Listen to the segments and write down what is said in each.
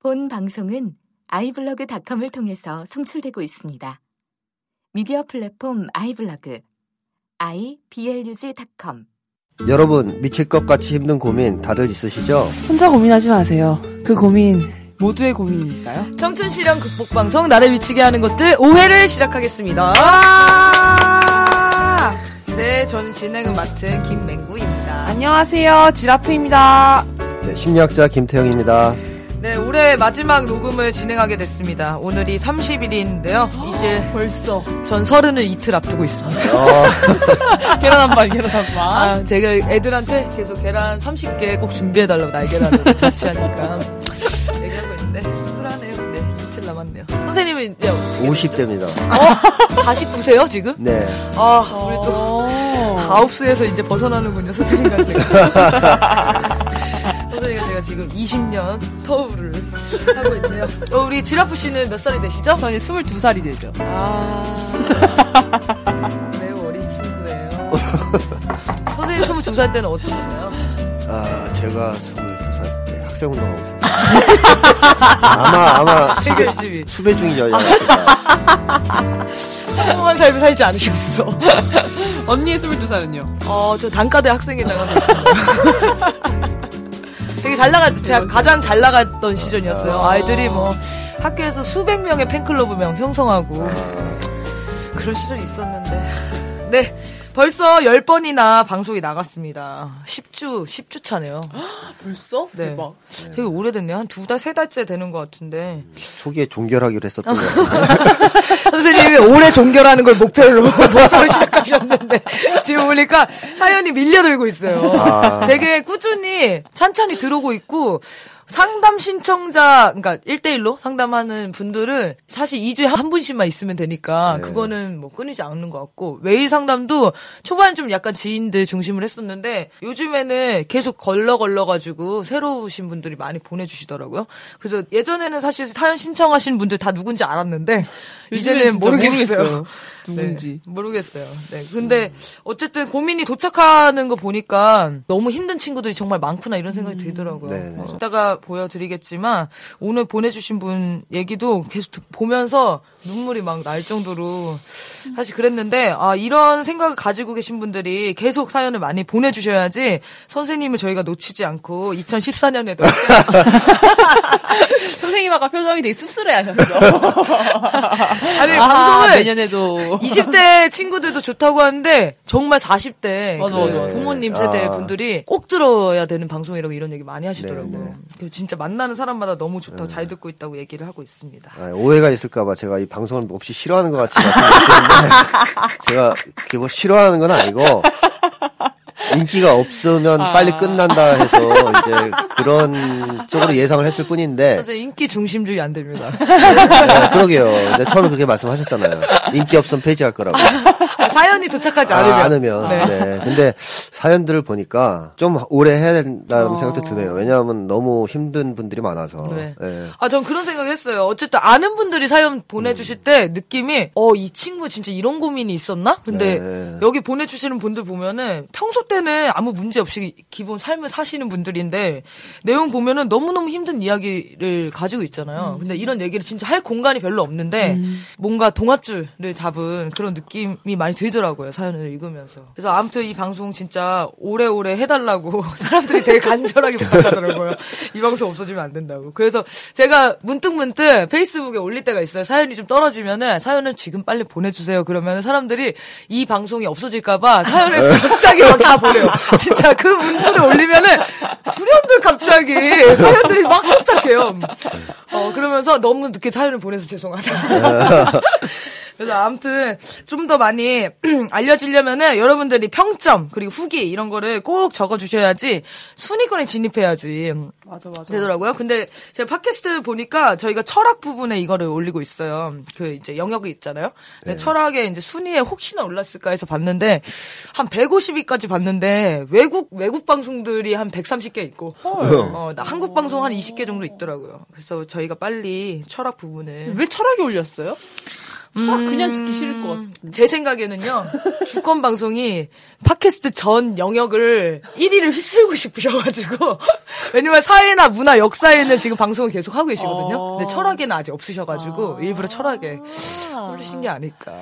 본 방송은 아이블로그닷컴을 통해서 송출되고 있습니다. 미디어 플랫폼 아이블로그 iblog.com 여러분 미칠 것 같이 힘든 고민 다들 있으시죠? 혼자 고민하지 마세요. 그 고민 모두의 고민이니까요. 청춘 실현 극복 방송 나를 미치게 하는 것들 5회를 시작하겠습니다. 네, 저는 진행을 맡은 김맹구입니다. 안녕하세요. 지라프입니다. 네, 심리학자 김태형입니다. 네, 올해 마지막 녹음을 진행하게 됐습니다. 오늘이 30일인데요. 이제 벌써 전 서른을 이틀 앞두고 있습니다. 어, 계란 한 반, 계란 한 반. 아, 제가 애들한테 계속 계란 30개 꼭 준비해달라고 날계란을 자취하니까 얘기하고 있는데 씁쓸하네요. 네, 이틀 남았네요. 선생님은 이제 어떻게 50대입니다. 어? 49세요, 지금? 네. 아, 우리 또 어. 아홉수에서 이제 벗어나는군요, 선생님과 제가. 선생님과 제가 지금 20년 터울을 하고 있네요. 어, 우리 지라프 씨는 몇 살이 되시죠? 저 이제 22살이 되죠. 아, 매우 어린 친구예요. 선생님 22살 때는 어떠셨나요? 아, 제가 22살 때 학생 운동하고 있었어요. 아마, 아마 수배. 수배 않았을까. 평범한 삶을 살지 않으셨어. 언니의 22살은요? 어, 저 단과대 학생회장 하고 있습니다. 되게 잘 나갔죠. 제가 가장 잘 나갔던 시즌이었어요. 아이들이 뭐 학교에서 수백 명의 팬클럽을 형성하고 그런 시절이 있었는데. 네. 벌써 10번이나 방송이 나갔습니다. 10주, 10주 차네요. 벌써? 네. 대박. 되게 오래됐네요. 한 두 달, 세 달째 되는 것 같은데. 초기에 종결하기로 했었던 거 같아요. 선생님이 올해 종결하는 걸 목표로, 목표로 시작하셨는데, 지금 보니까 사연이 밀려들고 있어요. 아. 되게 꾸준히 찬찬히 들어오고 있고, 상담 신청자, 그러니까 1대1로 상담하는 분들은 사실 2주에 한 분씩만 있으면 되니까, 네. 그거는 뭐 끊이지 않는 것 같고, 메일 상담도 초반에 좀 약간 지인들 중심으로 했었는데, 요즘에는 계속 걸러 걸러 가지고, 새로우신 분들이 많이 보내주시더라고요. 그래서 예전에는 사실 사연 신청하신 분들 다 누군지 알았는데, 이제는 모르겠어요. 모르겠어요. 누군지. 네, 모르겠어요. 네. 근데 어쨌든 고민이 도착하는 거 보니까 너무 힘든 친구들이 정말 많구나 이런 생각이 들더라고요. 네, 네. 어, 이따가 보여드리겠지만 오늘 보내주신 분 얘기도 계속 듣- 보면서 눈물이 막 날 정도로 사실 그랬는데 아 이런 생각을 가지고 계신 분들이 계속 사연을 많이 보내주셔야지 선생님을 저희가 놓치지 않고 2014년에도 선생님 아까 표정이 되게 씁쓸해 하셨어. 아니 아하, 방송을 내년에도. 20대 친구들도 좋다고 하는데 정말 40대 맞아, 그 맞아, 맞아. 부모님 세대 아. 분들이 꼭 들어야 되는 방송이라고 이런 얘기 많이 하시더라고요. 네, 네. 그래서 진짜 만나는 사람마다 너무 좋다고 잘 듣고 있다고 얘기를 하고 있습니다. 아, 오해가 있을까봐 제가 이 방송을 몹시 싫어하는 것 같이 말씀드리는데 제가 그게 뭐 싫어하는 건 아니고 인기가 없으면 아. 빨리 끝난다 해서 이제 그런 쪽으로 예상을 했을 뿐인데 그래서 인기 중심주의 안 됩니다. 네, 그러게요. 근데 처음에 그렇게 말씀하셨잖아요. 인기 없으면 폐지할 거라고. 사연이 도착하지 아, 않으면. 않으면. 네. 네. 근데 사연들을 보니까 좀 오래 해야 된다는 어. 생각도 드네요. 왜냐하면 너무 힘든 분들이 많아서. 네. 예. 아, 전 그런 생각을 했어요. 어쨌든 아는 분들이 사연 보내주실 때 느낌이, 어, 이 친구 진짜 이런 고민이 있었나? 근데 네. 여기 보내주시는 분들 보면은 평소 때는 아무 문제 없이 기본 삶을 사시는 분들인데 내용 보면은 너무너무 힘든 이야기를 가지고 있잖아요. 근데 이런 얘기를 진짜 할 공간이 별로 없는데 뭔가 동아줄 을 잡은 그런 느낌이 많이 들더라고요. 사연을 읽으면서. 그래서 아무튼 이 방송 진짜 오래오래 해달라고 사람들이 되게 간절하게 부탁하더라고요. 이 방송 없어지면 안 된다고. 그래서 제가 문득 문득 페이스북에 올릴 때가 있어요. 사연이 좀 떨어지면은 사연을 지금 빨리 보내주세요. 그러면 사람들이 이 방송이 없어질까봐 사연을 갑자기 막 다 보내요. 진짜 그 문구를 올리면은 불현듯 갑자기 사연들이 막 도착해요. 어, 그러면서 너무 늦게 사연을 보내서 죄송하다. 그래서 아무튼 좀 더 많이 알려지려면은 여러분들이 평점 그리고 후기 이런 거를 꼭 적어 주셔야지 순위권에 진입해야지 맞아, 맞아. 되더라고요. 근데 제가 팟캐스트 보니까 저희가 철학 부분에 이거를 올리고 있어요. 그 이제 영역이 있잖아요. 근데 철학에 이제 순위에 혹시나 올랐을까 해서 봤는데 한 150위까지 봤는데 외국 외국 방송들이 한 130개 있고 어, 나 한국 방송 한 20개 정도 있더라고요. 그래서 저희가 빨리 철학 부분을 왜 철학이 올렸어요? 철학 그냥 듣기 싫을 것 같아. 제 생각에는요, 주권 방송이 팟캐스트 전 영역을 1위를 휩쓸고 싶으셔가지고, 왜냐면 사회나 문화, 역사에는 지금 방송을 계속 하고 계시거든요. 어. 근데 철학에는 아직 없으셔가지고, 일부러 철학에 올리신 게 아닐까.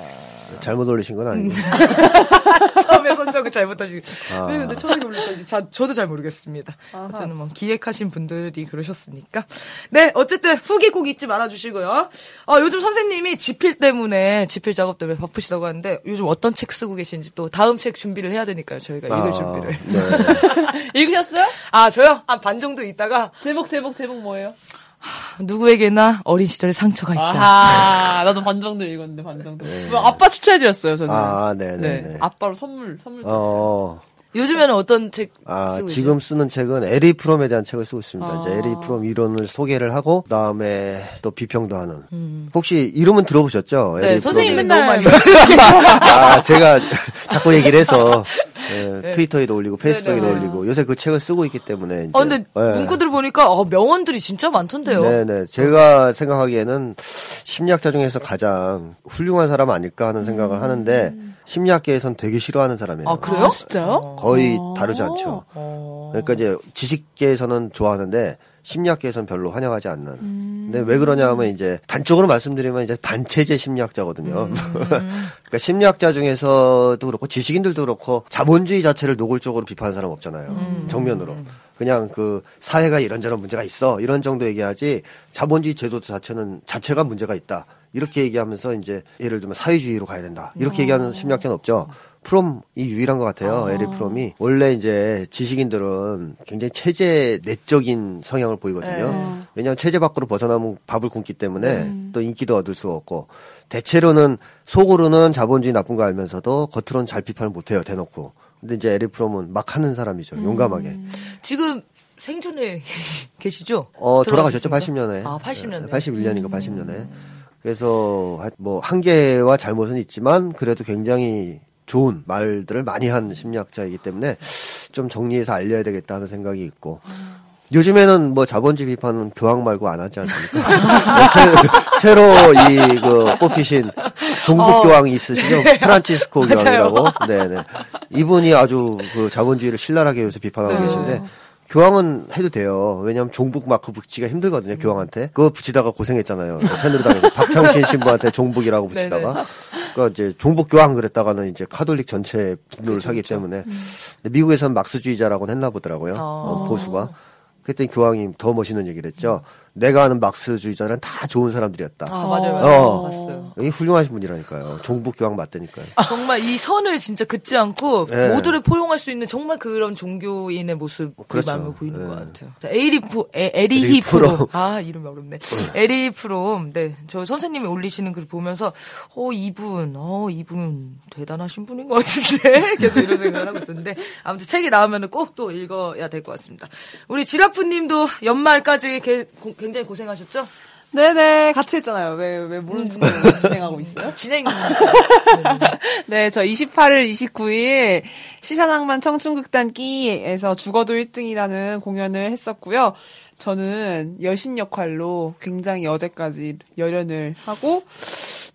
잘못 올리신 건 아니고. 처음에 선정을 잘못하시고. 아. 네, 근데 올리셨지. 자, 저도 잘 모르겠습니다. 어쨌든 뭐, 기획하신 분들이 그러셨으니까. 네, 어쨌든 후기 꼭 잊지 말아주시고요. 어, 요즘 선생님이 지필 때문에, 지필 작업 때문에 바쁘시다고 하는데, 요즘 어떤 책 쓰고 계신지 또 다음 책 준비를 해야 되니까요, 저희가 읽을 준비를. 네. 읽으셨어요? 아, 저요? 한 반 정도 있다가, 제목 제목 제목 뭐예요? 누구에게나 어린 시절의 상처가 있다. 아하, 나도 반 정도 읽었는데 반 정도. 뭐 아빠 추천해드렸어요 저는. 아, 네네네. 네, 아빠로 선물 선물. 어, 요 즘에는 어떤 책 아, 쓰고 지금 쓰는 책은 에리 프롬에 대한 책을 쓰고 있습니다. 아. 이제 에리 프롬 이론을 소개를 하고, 그 다음에 또 비평도 하는. 음. 혹시 이름은 들어보셨죠? 네, 에리 선생님. 맨날 아, 제가 자꾸 얘기를 해서, 예, 트위터에도 올리고, 페이스북에도 네, 네. 올리고, 요새 그 책을 쓰고 있기 때문에. 이제, 어, 근데 예. 문구들 보니까, 어, 명언들이 진짜 많던데요. 네 네. 제가 생각하기에는 심리학자 중에서 가장 훌륭한 사람 아닐까 하는 생각을 하는데, 심리학계에선 되게 싫어하는 사람이에요. 아, 그래요? 아, 진짜요? 거의 다루지 않죠. 어. 그러니까 이제 지식계에서는 좋아하는데 심리학계에서는 별로 환영하지 않는. 근데 왜 그러냐 하면 이제 단적으로 말씀드리면 이제 반체제 심리학자거든요. 그러니까 심리학자 중에서도 그렇고 지식인들도 그렇고 자본주의 자체를 노골적으로 비판하는 사람 없잖아요. 정면으로. 그냥 그 사회가 이런저런 문제가 있어. 이런 정도 얘기하지 자본주의 제도 자체는 자체가 문제가 있다. 이렇게 얘기하면서 이제 예를 들면 사회주의로 가야 된다. 이렇게 얘기하는 심리학자는 없죠. 프롬이 유일한 것 같아요. 에리 프롬이. 원래 이제 지식인들은 굉장히 체제 내적인 성향을 보이거든요. 왜냐하면 체제 밖으로 벗어나면 밥을 굶기 때문에 또 인기도 얻을 수 없고. 대체로는 속으로는 자본주의 나쁜 거 알면서도 겉으로는 잘 비판을 못해요 대놓고. 근데 이제 에리 프롬은 막 하는 사람이죠. 용감하게. 지금 생존에 계시죠? 어, 돌아가셨죠. 돌아가셨습니까? 80년에. 아, 80년대. 81년인가 80년에. 그래서 하- 뭐 한계와 잘못은 있지만 그래도 굉장히 좋은 말들을 많이 한 심리학자이기 때문에 좀 정리해서 알려야 되겠다 하는 생각이 있고 요즘에는 뭐 자본주의 비판은 교황 말고 안 하지 않습니까? 새, 로 이 그 뽑히신 종북 교황이 있으시죠? 프란치스코 교황이라고. 네네. 이분이 아주 그 자본주의를 신랄하게 요새 비판하고 계신데 교황은 해도 돼요. 왜냐하면 종북 마크 붙이기가 힘들거든요. 교황한테. 그거 붙이다가 고생했잖아요. 새누리당에서 박창진 신부한테 종북이라고 붙이다가. 그러니까 이제 종북 교황 그랬다가는 이제 카톨릭 전체 분노를 사기 때문에. 근데 미국에서는 막스주의자라고 했나 보더라고요. 어, 보수가. 그랬더니 교황이 더 멋있는 얘기를 했죠. 내가 아는 막스주의자는 다 좋은 사람들이었다. 아, 맞아요. 맞아요. 어. 봤어요. 이 훌륭하신 분이라니까요. 종북 교황 맞다니까요. 정말 이 선을 진짜 긋지 않고 네. 모두를 포용할 수 있는 정말 그런 종교인의 모습이 그렇죠. 마음에 보이는 네. 것 같아요. 자, 에리 프, 에, 에리히 프롬. 프롬. 아, 이름이 어렵네. 에리 프롬. 네. 저 선생님이 올리시는 글 보면서, 어, 이분, 어, 이분 대단하신 분인 것 같은데. 계속 이런 생각을 하고 있었는데. 아무튼 책이 나오면 꼭또 읽어야 될 것 같습니다. 우리 지라프 님도 연말까지 게- 고- 굉장히 고생하셨죠? 네네 같이 했잖아요. 왜 왜 모르는 척 진행하고 있어요? 진행. 네, 저 28일, 29일 시사낭만 청춘극단기에서 죽어도 1등이라는 공연을 했었고요. 저는 여신 역할로 굉장히 어제까지 열연을 하고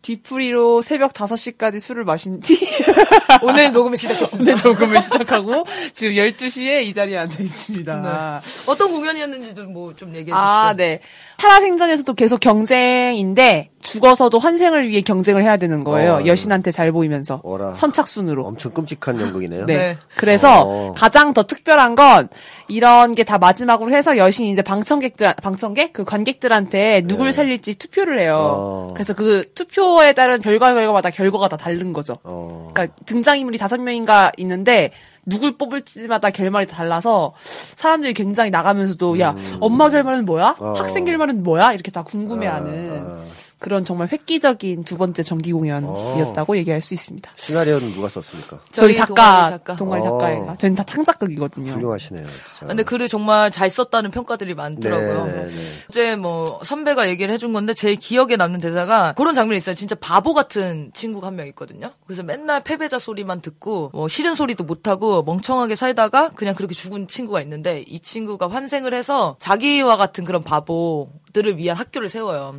뒤풀이로 새벽 5시까지 술을 마신 뒤 오늘 녹음을 시작했습니다. 오늘 녹음을 시작하고 지금 12시에 이 자리에 앉아 있습니다. 어떤 공연이었는지도 뭐좀 얘기해 주시죠. 아, 네. 살아생전에서도 계속 경쟁인데 죽어서도 환생을 위해 경쟁을 해야 되는 거예요. 어, 여신한테 잘 보이면서 어라. 선착순으로. 엄청 끔찍한 연극이네요. 네. 네. 그래서 어. 가장 더 특별한 건 이런 게 다 마지막으로 해서 여신이 이제 방청객들 방청객 그 관객들한테 누굴 살릴지 투표를 해요. 네. 어. 그래서 그 투표에 따른 결과 결과마다 결과가 다 다른 거죠. 어. 그러니까 등장인물이 다섯 명인가 있는데 누굴 뽑을지마다 결말이 다 달라서 사람들이 굉장히 나가면서도 야 음. 엄마 결말은 뭐야? 어. 학생 결말은 뭐야? 이렇게 다 궁금해하는 아. 그런 정말 획기적인 두 번째 정기 공연이었다고 얘기할 수 있습니다. 시나리오는 누가 썼습니까? 저희 저희 작가, 동아리 작가. 동아리 어. 작가가 저희는 다 창작극이거든요. 훌륭하시네요. 진짜. 근데 글을 정말 잘 썼다는 평가들이 많더라고요. 네, 네, 네. 어제 뭐 선배가 얘기를 해준 건데 제 기억에 남는 대사가 그런 장면이 있어요. 진짜 바보 같은 친구가 한 명 있거든요. 그래서 맨날 패배자 소리만 듣고 뭐 싫은 소리도 못 하고 멍청하게 살다가 그냥 그렇게 죽은 친구가 있는데 이 친구가 환생을 해서 자기와 같은 그런 바보 들을 위한 학교를 세워요.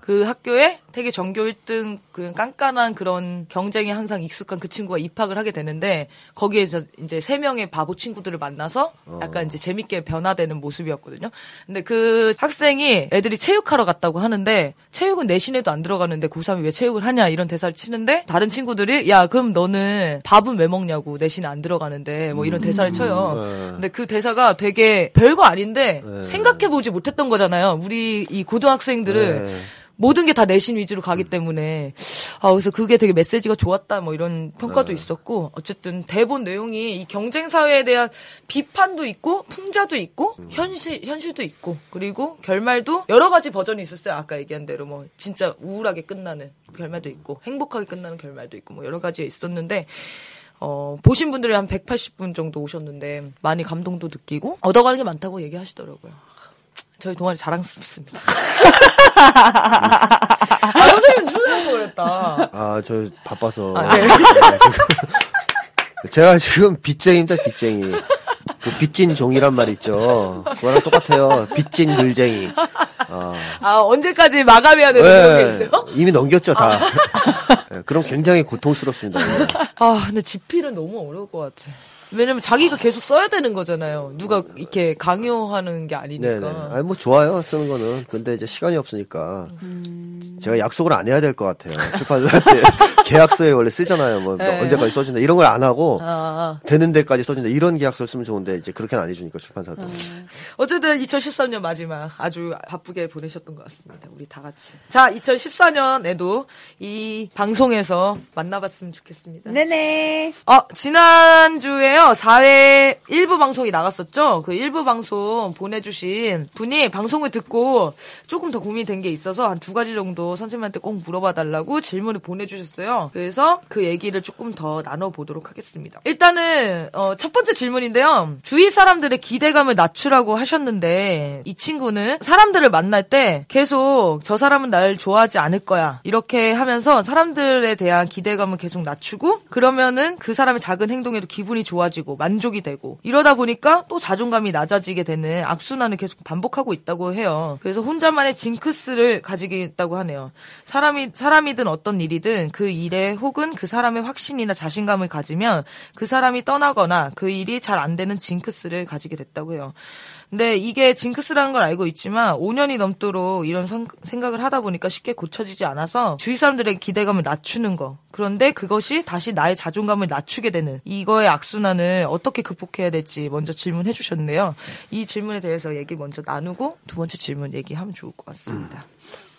그 학교에 되게 전교 1등 그 깐깐한 그런 경쟁에 항상 익숙한 그 친구가 입학을 하게 되는데 거기에서 이제 세 명의 바보 친구들을 만나서 약간 이제 재밌게 변화되는 모습이었거든요. 근데 그 학생이 애들이 체육하러 갔다고 하는데 체육은 내신에도 안 들어가는데 고3이 왜 체육을 하냐 이런 대사를 치는데 다른 친구들이 야 그럼 너는 밥은 왜 먹냐고 내신에 안 들어가는데 뭐 이런 대사를 쳐요. 근데 그 대사가 되게 별거 아닌데 생각해 보지 못했던 거잖아요. 우리 이 고등학생들은 네. 모든 게 다 내신 위주로 가기 때문에. 아 그래서 그게 되게 메시지가 좋았다 뭐 이런 평가도 있었고 어쨌든 대본 내용이 이 경쟁 사회에 대한 비판도 있고 풍자도 있고 현실 현실도 있고 그리고 결말도 여러 가지 버전이 있었어요. 아까 얘기한 대로 뭐 진짜 우울하게 끝나는 결말도 있고 행복하게 끝나는 결말도 있고 뭐 여러 가지 있었는데 어, 보신 분들이 한 180분 정도 오셨는데 많이 감동도 느끼고 얻어가는 게 많다고 얘기하시더라고요. 저희 동아리 자랑스럽습니다. 아, 선생님 출연한 거 그랬다. 아, 저 바빠서. 아, 네. 네. 제가 지금 빚쟁이입니다, 빚쟁이. 그 빚진 종이란 말 있죠. 그거랑 똑같아요. 빚진 글쟁이. 어. 아, 언제까지 마감해야 되는 그런 게 네, 있어요? 이미 넘겼죠, 다. 네, 그럼 굉장히 고통스럽습니다. 네. 아, 근데 집필은 너무 어려울 것 같아. 왜냐면 자기가 계속 써야 되는 거잖아요. 누가 이렇게 강요하는 게 아니니까. 네네. 아니, 뭐, 좋아요, 쓰는 거는. 근데 이제 시간이 없으니까. 제가 약속을 안 해야 될 것 같아요. 출판사한테. 계약서에 원래 쓰잖아요. 뭐, 너 네. 언제까지 써준다. 이런 걸 안 하고, 아, 되는 데까지 써준다. 이런 계약서를 쓰면 좋은데, 이제 그렇게는 안 해주니까, 출판사도. 어쨌든 2013년 마지막 아주 바쁘게 보내셨던 것 같습니다. 우리 다 같이. 자, 2014년에도 이 방송에서 만나봤으면 좋겠습니다. 네네. 어, 지난주에요, 4회 1부 방송이 나갔었죠? 그 1부 방송 보내주신 분이 방송을 듣고 조금 더 고민이 된 게 있어서 한 두 가지 정도 선생님한테 꼭 물어봐 달라고 질문을 보내주셨어요. 그래서 그 얘기를 조금 더 나눠보도록 하겠습니다. 일단은, 어, 첫 번째 질문인데요. 주위 사람들의 기대감을 낮추라고 하셨는데, 이 친구는 사람들을 만날 때 계속 저 사람은 날 좋아하지 않을 거야. 이렇게 하면서 사람들에 대한 기대감을 계속 낮추고, 그러면은 그 사람의 작은 행동에도 기분이 좋아지고, 만족이 되고, 이러다 보니까 또 자존감이 낮아지게 되는 악순환을 계속 반복하고 있다고 해요. 그래서 혼자만의 징크스를 가지게 있다고 하네요. 사람이, 사람이든 어떤 일이든 그 일에 혹은 그 사람의 확신이나 자신감을 가지면 그 사람이 떠나거나 그 일이 잘 안 되는 징크스를 가지게 됐다고 해요. 근데 이게 징크스라는 걸 알고 있지만 5년이 넘도록 이런 선- 생각을 하다 보니까 쉽게 고쳐지지 않아서 주위 사람들의 기대감을 낮추는 거. 그런데 그것이 다시 나의 자존감을 낮추게 되는 이거의 악순환을 어떻게 극복해야 될지 먼저 질문해 주셨는데요. 이 질문에 대해서 얘기 먼저 나누고 두 번째 질문 얘기하면 좋을 것 같습니다.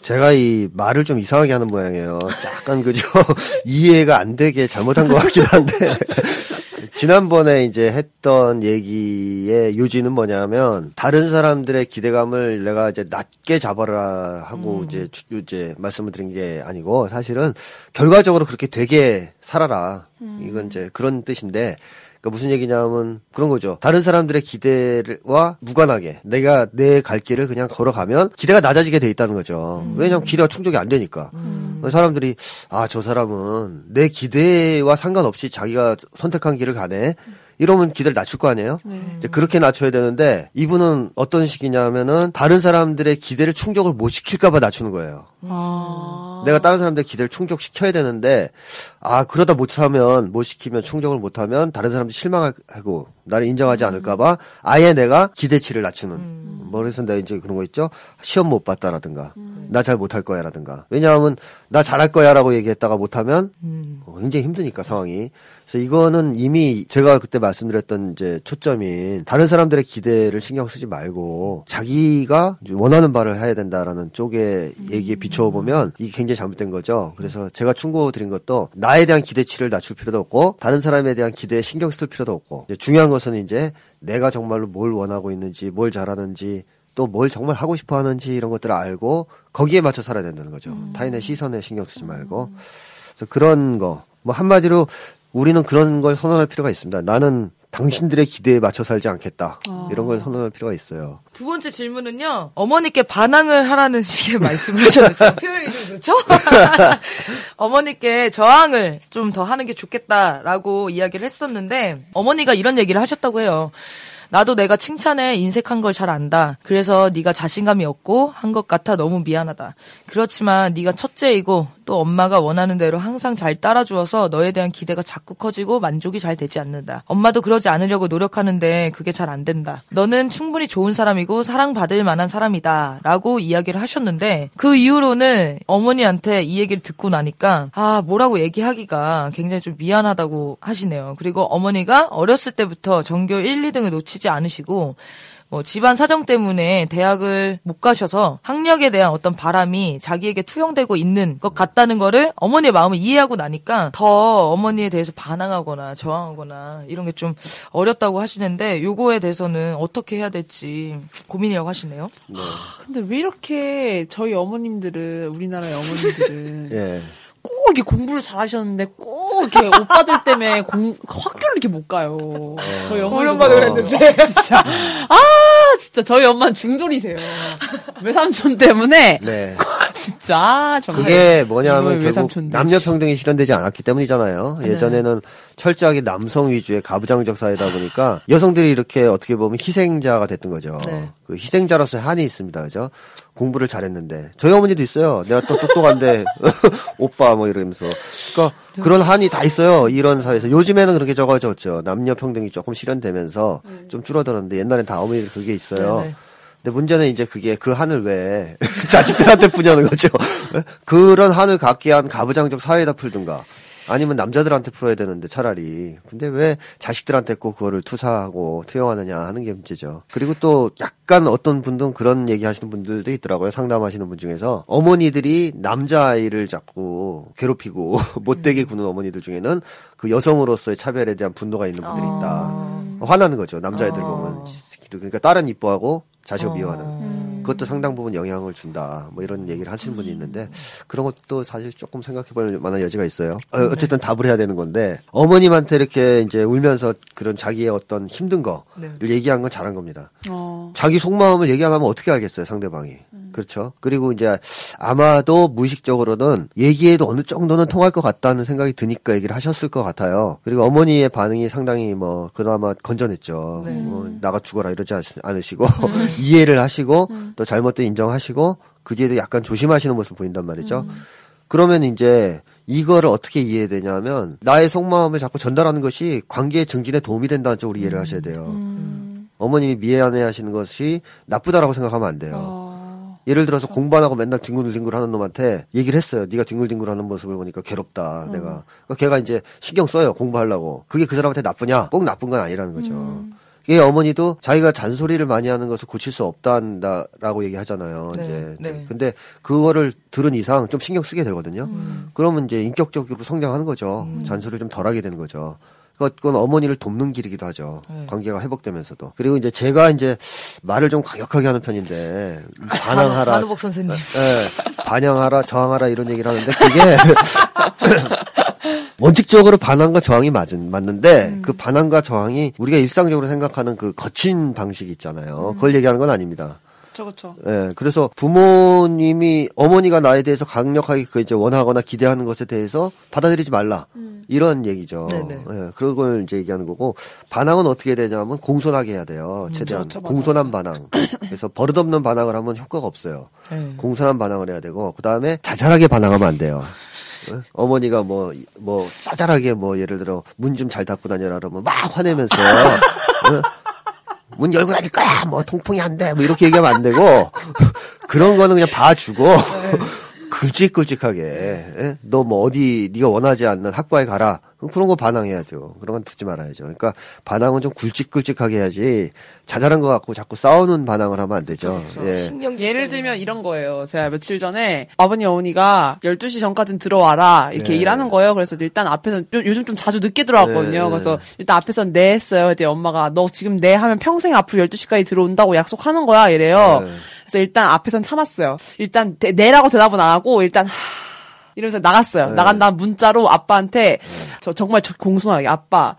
제가 이 말을 좀 이상하게 하는 모양이에요. 약간 그죠? 이해가 안 되게 잘못한 것 같기도 한데. 지난번에 이제 했던 얘기의 요지는 뭐냐면, 다른 사람들의 기대감을 내가 이제 낮게 잡아라 하고 이제, 주- 이제 말씀을 드린 게 아니고, 사실은 결과적으로 그렇게 되게 살아라. 이건 이제 그런 뜻인데, 그러니까 무슨 얘기냐면 그런 거죠. 다른 사람들의 기대와 무관하게 내가 내 갈 길을 그냥 걸어가면 기대가 낮아지게 돼 있다는 거죠. 왜냐하면 기대가 충족이 안 되니까. 사람들이 아 저 사람은 내 기대와 상관없이 자기가 선택한 길을 가네. 이러면 기대를 낮출 거 아니에요? 이제 그렇게 낮춰야 되는데 이분은 어떤 식이냐면은 다른 사람들의 기대를 충족을 못 시킬까봐 낮추는 거예요. 내가 다른 사람들 기대를 충족시켜야 되는데 아 그러다 못하면 못 시키면 충족을 못하면 다른 사람들이 실망하고 나를 인정하지 않을까봐 아예 내가 기대치를 낮추는. 뭐 그래서 내가 이제 그런 거 있죠? 시험 못 봤다라든가 나잘 못할 거야라든가. 왜냐하면 나 잘할 거야라고 얘기했다가 못하면 어, 굉장히 힘드니까 상황이 그래서 이거는 이미 제가 그때 말씀드렸던 이제 초점인 다른 사람들의 기대를 신경 쓰지 말고 자기가 원하는 바를 해야 된다라는 쪽의 얘기에 비춰보면 이게 굉장히 잘못된 거죠. 그래서 제가 충고 드린 것도 나에 대한 기대치를 낮출 필요도 없고 다른 사람에 대한 기대에 신경 쓸 필요도 없고 중요한 것은 이제 내가 정말로 뭘 원하고 있는지 뭘 잘하는지 또뭘 정말 하고 싶어 하는지 이런 것들을 알고 거기에 맞춰 살아야 된다는 거죠. 타인의 시선에 신경 쓰지 말고. 그래서 그런 거. 뭐 한마디로 우리는 그런 걸 선언할 필요가 있습니다. 나는 당신들의 기대에 맞춰 살지 않겠다. 이런 걸 선언할 필요가 있어요. 두 번째 질문은요, 어머니께 반항을 하라는 식의 말씀을 하셨는데, 표현이 좀 그렇죠? 어머니께 저항을 좀 더 하는 게 좋겠다라고 이야기를 했었는데, 어머니가 이런 얘기를 하셨다고 해요. 나도 내가 칭찬에 인색한 걸 잘 안다. 그래서 네가 자신감이 없고 한 것 같아 너무 미안하다. 그렇지만 네가 첫째이고 또 엄마가 원하는 대로 항상 잘 따라주어서 너에 대한 기대가 자꾸 커지고 만족이 잘 되지 않는다. 엄마도 그러지 않으려고 노력하는데 그게 잘 안 된다. 너는 충분히 좋은 사람이고 사랑받을 만한 사람이다. 라고 이야기를 하셨는데 그 이후로는 어머니한테 이 얘기를 듣고 나니까 아, 뭐라고 얘기하기가 굉장히 좀 미안하다고 하시네요. 그리고 어머니가 어렸을 때부터 전교 1, 2등을 놓치지 않으시고 뭐 집안 사정 때문에 대학을 못 가셔서 학력에 대한 어떤 바람이 자기에게 투영되고 있는 것 같다는 거를 어머니의 마음을 이해하고 나니까 더 어머니에 대해서 반항하거나 저항하거나 이런 게 좀 어렵다고 하시는데 요거에 대해서는 어떻게 해야 될지 고민이라고 하시네요. 근데 왜 이렇게 저희 어머님들은 우리나라의 어머님들은 예. 꼭 이렇게 공부를 잘하셨는데 꼭 이렇게 오빠들 때문에 공, 학교를 이렇게 못 가요. 저희 엄마도 그랬는데. 진짜 아 진짜 저희 엄마 는 중졸이세요. 외삼촌 때문에 네. 진짜 아, 정말 그게 뭐냐면 결국. 남녀 평등이 실현되지 않았기 때문이잖아요. 네. 예전에는 철저하게 남성 위주의 가부장적 사회다 보니까 여성들이 이렇게 어떻게 보면 희생자가 됐던 거죠. 네. 그 희생자로서의 한이 있습니다. 그죠? 공부를 잘했는데 저희 어머니도 있어요. 내가 또 똑똑한데 오빠 뭐 이러면서 그러니까 그런 한이 다 있어요. 이런 사회에서 요즘에는 그렇게 적어졌죠. 남녀 평등이 조금 실현되면서 좀 줄어들었는데 옛날엔 다 어머니들 그게 있어요. 네, 네. 근데 문제는 이제 그게 그 한을 왜 자식들한테 푸냐는 거죠. 그런 한을 갖게 한 가부장적 사회에다 풀든가. 아니면 남자들한테 풀어야 되는데 차라리. 근데 왜 자식들한테 꼭 그거를 투사하고 투영하느냐 하는 게 문제죠. 그리고 또 약간 어떤 분들은 그런 얘기 하시는 분들도 있더라고요. 상담하시는 분 중에서. 어머니들이 남자아이를 자꾸 괴롭히고 못되게 구는 어머니들 중에는 그 여성으로서의 차별에 대한 분노가 있는 분들이 있다. 화나는 거죠. 남자애들 보면. 그러니까 딸은 이뻐하고 자식을 미워하는. 그것도 상당 부분 영향을 준다. 뭐 이런 얘기를 하시는 분이 있는데 그런 것도 사실 조금 생각해 볼 만한 여지가 있어요. 어, 어쨌든 답을 해야 되는 건데 어머님한테 이렇게 이제 울면서 그런 자기의 어떤 힘든 거를 얘기한 건 잘한 겁니다. 어. 자기 속마음을 얘기 안 하면 어떻게 알겠어요, 상대방이. 그렇죠. 그리고 이제 아마도 무의식적으로는 얘기해도 어느 정도는 통할 것 같다는 생각이 드니까 얘기를 하셨을 것 같아요. 그리고 어머니의 반응이 상당히 뭐 그나마 건전했죠. 뭐 나가 죽어라 이러지 않- 않으시고 이해를 하시고 또 잘못도 인정하시고 그 뒤에도 약간 조심하시는 모습 보인단 말이죠. 그러면 이제 이거를 어떻게 이해해야 되냐면 나의 속마음을 자꾸 전달하는 것이 관계의 증진에 도움이 된다는 쪽으로 이해를 하셔야 돼요. 어머님이 미안해 하시는 것이 나쁘다라고 생각하면 안 돼요. 어. 예를 들어서 공부 안 하고 맨날 뒹굴뒹굴 하는 놈한테 얘기를 했어요. 네가 뒹굴뒹굴 하는 모습을 보니까 괴롭다. 내가. 그러니까 걔가 이제 신경 써요. 공부하려고. 그게 그 사람한테 나쁘냐? 꼭 나쁜 건 아니라는 거죠. 이게 어머니도 자기가 잔소리를 많이 하는 것을 고칠 수 없다라고 얘기하잖아요. 네, 이제. 네. 근데 그거를 들은 이상 좀 신경 쓰게 되거든요. 그러면 이제 인격적으로 성장하는 거죠. 잔소리를 좀 덜하게 되는 거죠. 그건 어머니를 돕는 길이기도 하죠. 네. 관계가 회복되면서도. 그리고 이제 제가 이제 말을 좀 강력하게 하는 편인데 반항하라, 한우복 선생님. 예, 반영하라, 저항하라 이런 얘기를 하는데 그게 원칙적으로 반항과 저항이 맞은 맞는데 그 반항과 저항이 우리가 일상적으로 생각하는 그 거친 방식이 있잖아요. 그걸 얘기하는 건 아닙니다. 그쵸 그쵸. 예, 그래서 부모님이 어머니가 나에 대해서 강력하게 그 이제 원하거나 기대하는 것에 대해서 받아들이지 말라 이런 얘기죠. 네네. 예, 그런 걸 이제 얘기하는 거고 반항은 어떻게 되냐면 공손하게 해야 돼요. 최대한 그렇죠, 맞아요. 공손한 반항. 그래서 버릇없는 반항을 하면 효과가 없어요. 네. 공손한 반항을 해야 되고 그 다음에 자잘하게 반항하면 안 돼요. 어? 어머니가 뭐, 뭐, 짜잘하게 뭐, 예를 들어, 문 좀 잘 닫고 다녀라 그러면 막 화내면서, 어? 문 열고 다닐 거야! 뭐, 통풍이 안 돼! 뭐, 이렇게 얘기하면 안 되고, 그런 거는 그냥 봐주고, 굵직굵직하게, 너 뭐 어디, 네가 원하지 않는 학과에 가라. 그런 거 반항해야죠. 그런 건 듣지 말아야죠. 그러니까 반항은 좀 굵직굵직하게 해야지, 자잘한 거 갖고 자꾸 싸우는 반항을 하면 안 되죠. 예. 신경 예를 들면 이런 거예요. 제가 며칠 전에 아버님 어머니가 12시 전까지는 들어와라 이렇게 네. 일하는 거예요. 그래서 일단 앞에서 요- 요즘 좀 자주 늦게 들어왔거든요. 네. 그래서 일단 앞에서 네 했어요. 그랬더니 엄마가 너 지금 네 하면 평생 앞으로 12시까지 들어온다고 약속하는 거야 이래요. 네. 그래서 일단 앞에선 참았어요. 일단 네- 네라고 대답은 안 하고 일단 하... 이러면서 나갔어요. 네. 나간 다음 문자로 아빠한테 저 정말 저 공손하게 아빠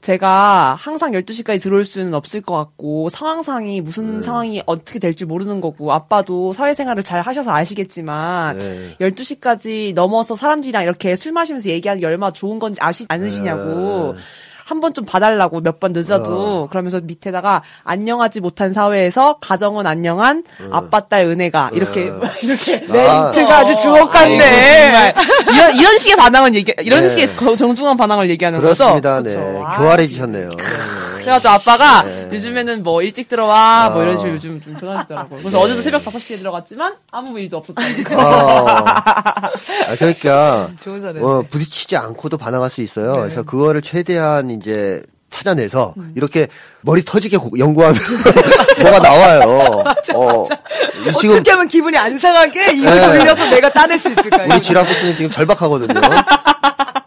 제가 항상 12시까지 들어올 수는 없을 것 같고 상황상이 무슨 상황이 어떻게 될지 모르는 거고 아빠도 사회생활을 잘 하셔서 아시겠지만 네. 12시까지 넘어서 사람들이랑 이렇게 술 마시면서 얘기하는 게 얼마나 좋은 건지 아시 않으시냐고 한 번 좀 봐달라고 몇 번 늦어도 그러면서 밑에다가 안녕하지 못한 사회에서 가정은 안녕한 아빠 딸 은혜가 이렇게 이렇게 아. 멘트가 아 주 주옥 같네. 정말 이런 이런 식의 반항은 얘기 이런 네. 식의 거- 정중한 반항을 얘기하는 그렇습니다. 거죠. 네. 그렇죠. 아, 교활해지셨네요. 그래가지고 아빠가 네. 요즘에는 뭐 일찍 들어와 뭐 이런 어. 식으로 요즘 좀 변하시더라고요. 그래서 어제도 새벽 5시에 들어갔지만 아무 일도 없었다니까. 어. 아, 그러니까 좋은. 어, 부딪히지 않고도 반항할 수 있어요. 네. 그래서 그거를 최대한 이제 찾아내서 음. 이렇게 머리 터지게 고- 연구하면 뭐가 나와요. 어, 이 지금 어떻게 하면 기분이 안 상하게 이걸 네. 돌려서 내가 따낼 수 있을까요? 우리 지라보스는 지금 절박하거든요.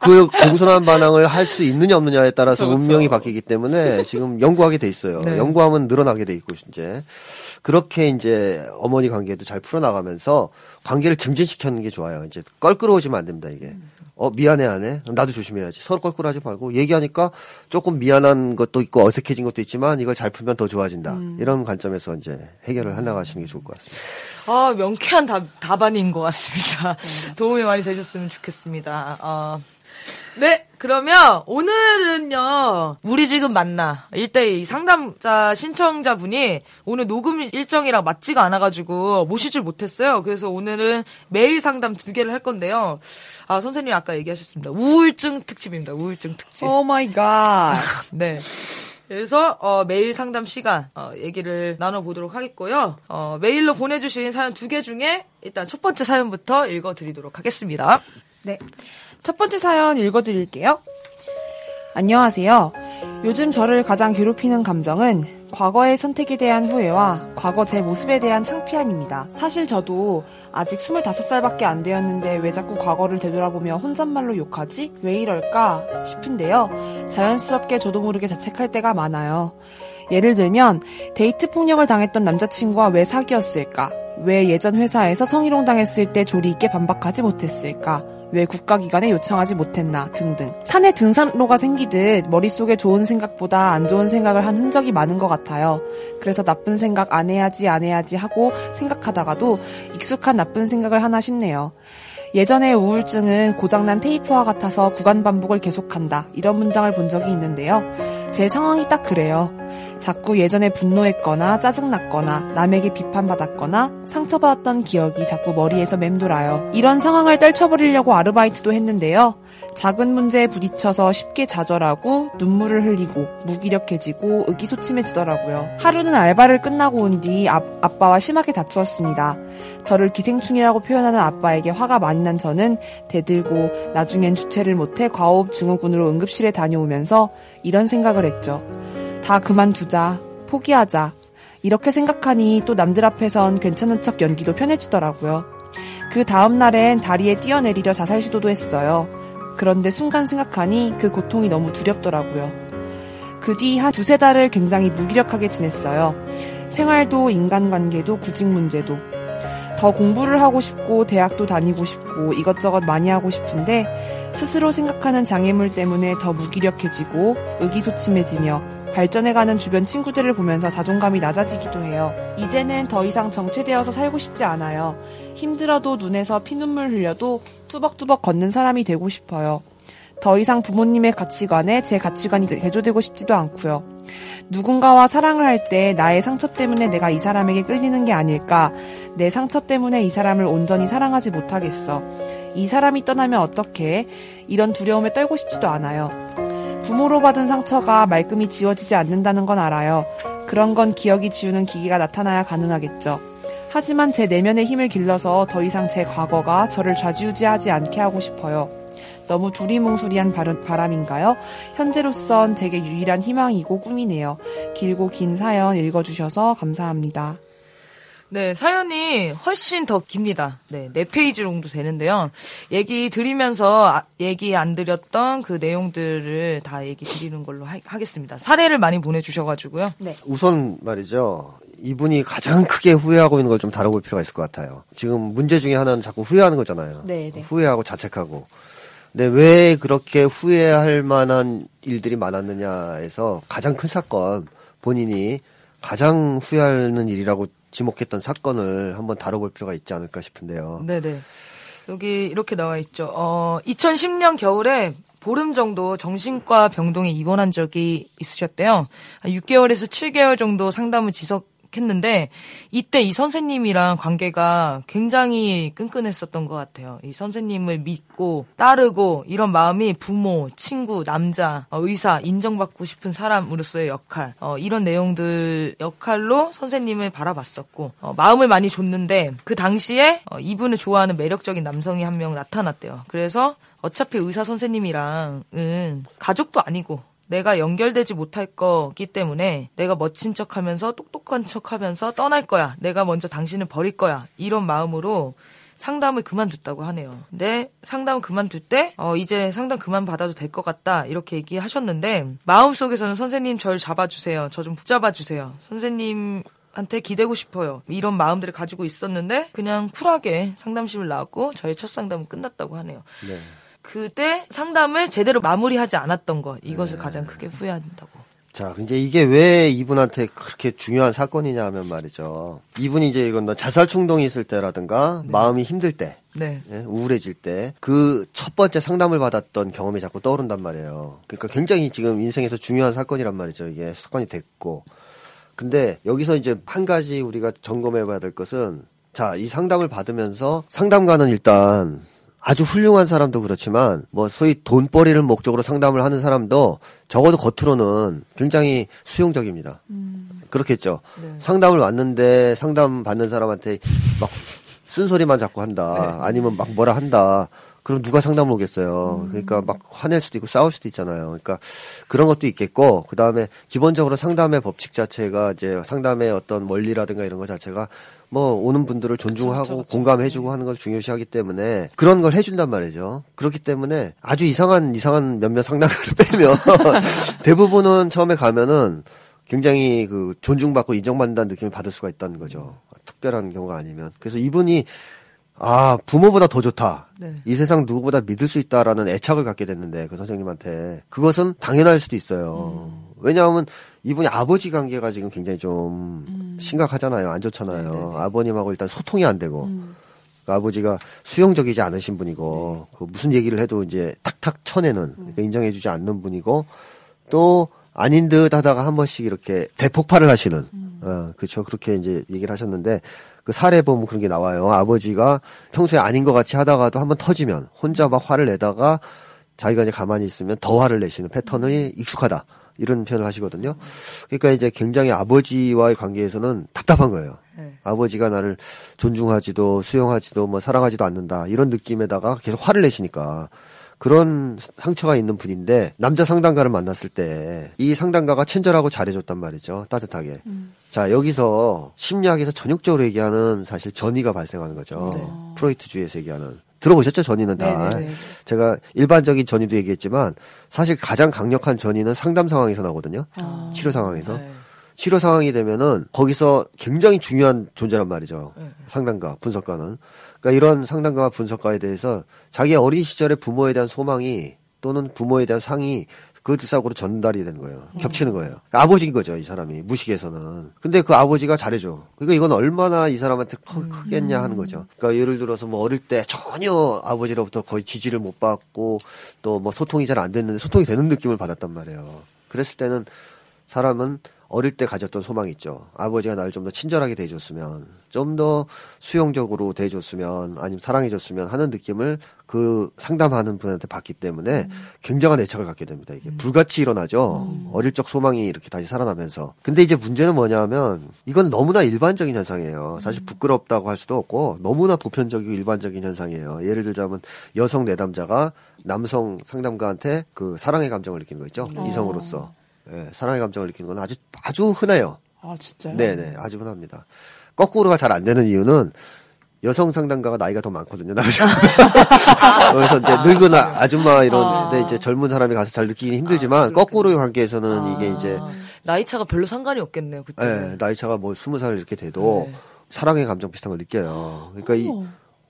그 공손한 반항을 할 수 있느냐 없느냐에 따라서 그렇죠, 운명이 바뀌기 때문에 지금 연구하게 돼 있어요. 네. 연구하면 늘어나게 돼 있고 이제 그렇게 이제 어머니 관계도 잘 풀어나가면서 관계를 증진시키는 게 좋아요. 이제 껄끄러워지면 안 됩니다 이게. 어 미안해 안 해? 나도 조심해야지. 서로 껄끄러하지 말고 얘기하니까 조금 미안한 것도 있고 어색해진 것도 있지만 이걸 잘 풀면 더 좋아진다. 이런 관점에서 이제 해결을 해나가시는 게 좋을 것 같습니다. 아, 명쾌한 답, 답안인 것 같습니다. 도움이 많이 되셨으면 좋겠습니다. 어, 네, 그러면 오늘은요, 우리 지금 만나. 일대이 상담자 신청자분이 오늘 녹음 일정이랑 맞지가 않아가지고 모시질 못했어요. 그래서 오늘은 매일 상담 두 개를 할 건데요. 아, 선생님이 아까 얘기하셨습니다. 우울증 특집입니다. 우울증 특집. Oh my God. 네. 그래서 어, 메일 상담 시간 어, 얘기를 나눠보도록 하겠고요. 어, 메일로 보내주신 사연 두 개 중에 일단 첫 번째 사연부터 읽어드리도록 하겠습니다. 네. 첫 번째 사연 읽어드릴게요. 안녕하세요. 요즘 저를 가장 괴롭히는 감정은 과거의 선택에 대한 후회와 과거 제 모습에 대한 창피함입니다. 사실 저도 아직 25살밖에 안 되었는데 왜 자꾸 과거를 되돌아보며 혼잣말로 욕하지? 왜 이럴까? 싶은데요. 자연스럽게 저도 모르게 자책할 때가 많아요. 예를 들면 데이트 폭력을 당했던 남자친구와 왜 사귀었을까? 왜 예전 회사에서 성희롱 당했을 때 조리 있게 반박하지 못했을까? 왜 국가기관에 요청하지 못했나 등등. 산에 등산로가 생기듯 머릿속에 좋은 생각보다 안 좋은 생각을 한 흔적이 많은 것 같아요. 그래서 나쁜 생각 안 해야지 안 해야지 하고 생각하다가도 익숙한 나쁜 생각을 하나 싶네요. 예전에 우울증은 고장난 테이프와 같아서 구간 반복을 계속한다. 이런 문장을 본 적이 있는데요. 제 상황이 딱 그래요. 자꾸 예전에 분노했거나 짜증났거나 남에게 비판받았거나 상처받았던 기억이 자꾸 머리에서 맴돌아요. 이런 상황을 떨쳐버리려고 아르바이트도 했는데요. 작은 문제에 부딪혀서 쉽게 좌절하고 눈물을 흘리고 무기력해지고 의기소침해지더라고요. 하루는 알바를 끝나고 온 뒤 아빠와 심하게 다투었습니다. 저를 기생충이라고 표현하는 아빠에게 화가 많이 난 저는 대들고 나중엔 주체를 못해 과호흡 증후군으로 응급실에 다녀오면서 이런 생각을 했죠. 다 그만두자. 포기하자. 이렇게 생각하니 또 남들 앞에선 괜찮은 척 연기도 편해지더라고요. 그 다음 날엔 다리에 뛰어내리려 자살 시도도 했어요. 그런데 순간 생각하니 그 고통이 너무 두렵더라고요. 그 뒤 한 두세 달을 굉장히 무기력하게 지냈어요. 생활도 인간관계도 구직 문제도. 더 공부를 하고 싶고 대학도 다니고 싶고 이것저것 많이 하고 싶은데 스스로 생각하는 장애물 때문에 더 무기력해지고 의기소침해지며 발전해가는 주변 친구들을 보면서 자존감이 낮아지기도 해요. 이제는 더 이상 정체되어서 살고 싶지 않아요. 힘들어도 눈에서 피눈물 흘려도 뚜벅뚜벅 걷는 사람이 되고 싶어요. 더 이상 부모님의 가치관에 제 가치관이 대조되고 싶지도 않고요. 누군가와 사랑을 할 때 나의 상처 때문에 내가 이 사람에게 끌리는 게 아닐까. 내 상처 때문에 이 사람을 온전히 사랑하지 못하겠어. 이 사람이 떠나면 어떡해? 이런 두려움에 떨고 싶지도 않아요. 부모로 받은 상처가 말끔히 지워지지 않는다는 건 알아요. 그런 건 기억이 지우는 기계가 나타나야 가능하겠죠. 하지만 제 내면의 힘을 길러서 더 이상 제 과거가 저를 좌지우지하지 않게 하고 싶어요. 너무 두리뭉술이한 바람- 바람인가요? 현재로선 제게 유일한 희망이고 꿈이네요. 길고 긴 사연 읽어주셔서 감사합니다. 네, 사연이 훨씬 더 깁니다. 네, 네 페이지 정도 되는데요. 얘기 드리면서 아- 얘기 안 드렸던 그 내용들을 다 얘기 드리는 걸로 하, 겠습니다 사례를 많이 보내주셔가지고요. 우선 말이죠. 이분이 가장 크게 후회하고 있는 걸 좀 다뤄볼 필요가 있을 것 같아요. 지금 문제 중에 하나는 자꾸 후회하는 거잖아요. 네, 네. 후회하고 자책하고. 근데 왜 그렇게 후회할 만한 일들이 많았느냐에서 가장 큰 사건, 본인이 가장 후회하는 일이라고 지목했던 사건을 한번 다뤄볼 필요가 있지 않을까 싶은데요. 네네. 여기 이렇게 나와 있죠. 어, 2010년 겨울에 보름 정도 정신과 병동에 입원한 적이 있으셨대요. 6개월에서 7개월 정도 상담을 지속 했는데 이때 이 선생님이랑 관계가 굉장히 끈끈했었던 것 같아요. 이 선생님을 믿고 따르고 이런 마음이 부모, 친구, 남자, 어, 의사, 인정받고 싶은 사람으로서의 역할 어, 이런 내용들 역할로 선생님을 바라봤었고 어, 마음을 많이 줬는데 그 당시에 어, 이분을 좋아하는 매력적인 남성이 한 명 나타났대요. 그래서 어차피 의사 선생님이랑은 가족도 아니고 내가 연결되지 못할 거기 때문에 내가 멋진 척 하면서 똑똑한 척 하면서 떠날 거야. 내가 먼저 당신을 버릴 거야. 이런 마음으로 상담을 그만뒀다고 하네요. 근데 상담을 그만둘 때, 어, 이제 상담 그만 받아도 될 것 같다. 이렇게 얘기하셨는데, 마음속에서는 선생님 저를 잡아주세요. 저 좀 붙잡아주세요. 선생님, 한테 기대고 싶어요. 이런 마음들을 가지고 있었는데 그냥 쿨하게 상담실을 나왔고 저의 첫 상담은 끝났다고 하네요. 네. 그때 상담을 제대로 마무리하지 않았던 것 이것을 가장 크게 후회한다고. 자, 이제 이게 왜 이분한테 그렇게 중요한 사건이냐 하면 말이죠. 이분이 이제 이런 뭐 자살 충동이 있을 때라든가 마음이 힘들 때, 네. 예, 우울해질 때 그 첫 번째 상담을 받았던 경험이 자꾸 떠오른단 말이에요. 그러니까 굉장히 지금 인생에서 중요한 사건이란 말이죠. 이게 사건이 됐고. 근데 여기서 이제 한 가지 우리가 점검해 봐야 될 것은 자, 이 상담을 받으면서 상담가는 일단 아주 훌륭한 사람도 그렇지만 뭐 소위 돈벌이를 목적으로 상담을 하는 사람도 적어도 겉으로는 굉장히 수용적입니다. 그렇겠죠. 상담을 왔는데 상담 받는 사람한테 막 쓴소리만 자꾸 한다. 아니면 막 뭐라 한다. 그럼 누가 상담을 오겠어요. 그러니까 막 화낼 수도 있고 싸울 수도 있잖아요. 그러니까 그런 것도 있겠고, 그 다음에 기본적으로 상담의 법칙 자체가 이제 상담의 어떤 원리라든가 이런 것 자체가 뭐 오는 분들을 존중하고 공감해주고 하는 걸 중요시하기 때문에 그런 걸 해준단 말이죠. 그렇기 때문에 아주 이상한 이상한 몇몇 상담가를 빼면 대부분은 처음에 가면은 굉장히 그 존중받고 인정받는다는 느낌을 받을 수가 있다는 거죠. 특별한 경우가 아니면. 그래서 이분이 아, 부모보다 더 좋다. 네. 이 세상 누구보다 믿을 수 있다라는 애착을 갖게 됐는데, 그 선생님한테. 그것은 당연할 수도 있어요. 왜냐하면 이분이 아버지 관계가 지금 굉장히 좀 심각하잖아요. 안 좋잖아요. 아버님하고 일단 소통이 안 되고. 그 아버지가 수용적이지 않으신 분이고, 그 무슨 얘기를 해도 이제 탁탁 쳐내는, 그러니까 인정해주지 않는 분이고, 또 아닌 듯 하다가 한 번씩 이렇게 대폭발을 하시는, 어, 그쵸. 그렇게 이제 얘기를 하셨는데, 그 사례 보면 그런 게 나와요. 아버지가 평소에 아닌 것 같이 하다가도 한번 터지면 혼자 막 화를 내다가 자기가 이제 가만히 있으면 더 화를 내시는 패턴이 익숙하다. 이런 표현을 하시거든요. 그러니까 이제 굉장히 아버지와의 관계에서는 답답한 거예요. 아버지가 나를 존중하지도 수용하지도 뭐 사랑하지도 않는다. 이런 느낌에다가 계속 화를 내시니까 그런 상처가 있는 분인데 남자 상담가를 만났을 때 이 상담가가 친절하고 잘해줬단 말이죠. 따뜻하게. 자 여기서 심리학에서 전형적으로 얘기하는 사실 전이가 발생하는 거죠. 프로이트주의에서 얘기하는. 들어보셨죠 전이는 다. 네네네. 제가 일반적인 전이도 얘기했지만 사실 가장 강력한 전이는 상담 상황에서 나오거든요. 치료 상황에서. 네. 치료 상황이 되면은 거기서 굉장히 중요한 존재란 말이죠. 상담가, 분석가는. 그러니까 이런 상담가와 분석가에 대해서 자기 어린 시절의 부모에 대한 소망이 또는 부모에 대한 상이 그들싸고로 전달이 되는 거예요. 겹치는 거예요. 그러니까 아버지인 거죠, 이 사람이. 무식에서는. 근데 그 아버지가 잘해줘. 그러니까 이건 얼마나 이 사람한테 크, 크겠냐 하는 거죠. 그러니까 예를 들어서 뭐 어릴 때 전혀 아버지로부터 거의 지지를 못 받고 또 뭐 소통이 잘 안 됐는데 소통이 되는 느낌을 받았단 말이에요. 그랬을 때는 사람은 어릴 때 가졌던 소망이 있죠. 아버지가 나를 좀 더 친절하게 대해줬으면, 좀 더 수용적으로 대해줬으면, 아니면 사랑해줬으면 하는 느낌을 그 상담하는 분한테 받기 때문에 굉장한 애착을 갖게 됩니다. 이게 불같이 일어나죠. 어릴 적 소망이 이렇게 다시 살아나면서. 근데 이제 문제는 뭐냐면 이건 너무나 일반적인 현상이에요. 사실 부끄럽다고 할 수도 없고 너무나 보편적이고 일반적인 현상이에요. 예를 들자면 여성 내담자가 남성 상담가한테 그 사랑의 감정을 느끼는 거 있죠. 이성으로서. 예, 사랑의 감정을 느끼는 건 아주 아주 흔해요. 아 진짜요? 네네, 아주 흔합니다. 거꾸로가 잘 안 되는 이유는 여성 상담가가 나이가 더 많거든요, 남자. 그래서 이제 늙은 아- 아줌마 이런데 이제 젊은 사람이 가서 잘 느끼기 힘들지만 거꾸로의 관계에서는 이게 이제 나이 차가 별로 상관이 없겠네요. 그때. 예, 나이 차가 뭐 스무 살 이렇게 돼도 사랑의 감정 비슷한 걸 느껴요. 그러니까 이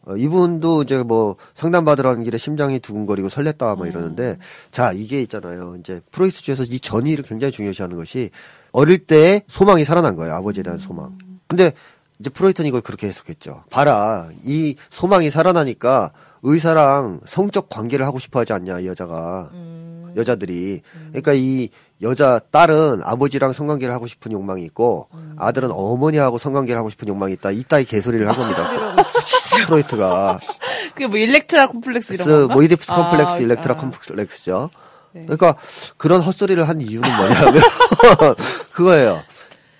어, 이분도 이제 뭐 상담 받으러 가는 길에 심장이 두근거리고 설렜다 뭐 이러는데 자 이게 있잖아요. 이제 프로이스주에서 이 전의를 굉장히 중요시하는 것이 어릴 때 소망이 살아난 거예요. 아버지에 대한 소망. 근데 이제 프로이트는 이걸 그렇게 해석했죠. 봐라, 이 소망이 살아나니까 의사랑 성적 관계를 하고 싶어 하지 않냐, 이 여자가. 여자들이. 그러니까 이 여자 딸은 아버지랑 성관계를 하고 싶은 욕망이 있고 아들은 어머니하고 성관계를 하고 싶은 욕망이 있다. 이 따위 개소리를 한 겁니다. 프로이트가. 그게 뭐 일렉트라 콤플렉스 이런 스, 건가? 뭐 이디프스 컴플렉스, 아, 일렉트라 아. 컴플렉스죠. 그러니까 그런 헛소리를 한 이유는 뭐냐면 그거예요.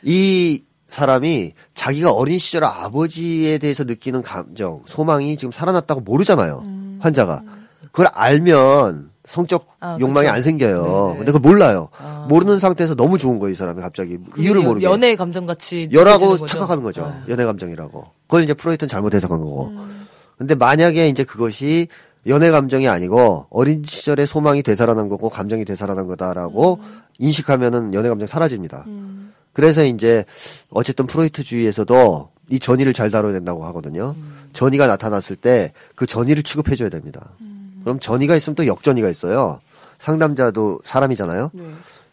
이 사람이 자기가 어린 시절 아버지에 대해서 느끼는 감정, 소망이 지금 살아났다고 모르잖아요. 환자가. 그걸 알면 성적 아, 욕망이 그쵸. 안 생겨요. 네네. 근데 그걸 몰라요. 모르는 상태에서 너무 좋은 거예요, 이 사람이 갑자기. 이유를 모르게. 연애의 감정 같이 거죠. 착각하는 거죠. 네. 연애 감정이라고. 그걸 이제 프로이트는 잘못 해석한 거고. 근데 만약에 이제 그것이 연애 감정이 아니고 어린 시절의 소망이 되살아난 거고 감정이 되살아난 거다라고 인식하면은 연애 감정 사라집니다. 그래서 이제 어쨌든 프로이트주의에서도 이 전이를 잘 다뤄야 된다고 하거든요. 전이가 나타났을 때 그 전이를 취급해줘야 됩니다. 그럼 전이가 있으면 또 역전이가 있어요. 상담자도 사람이잖아요.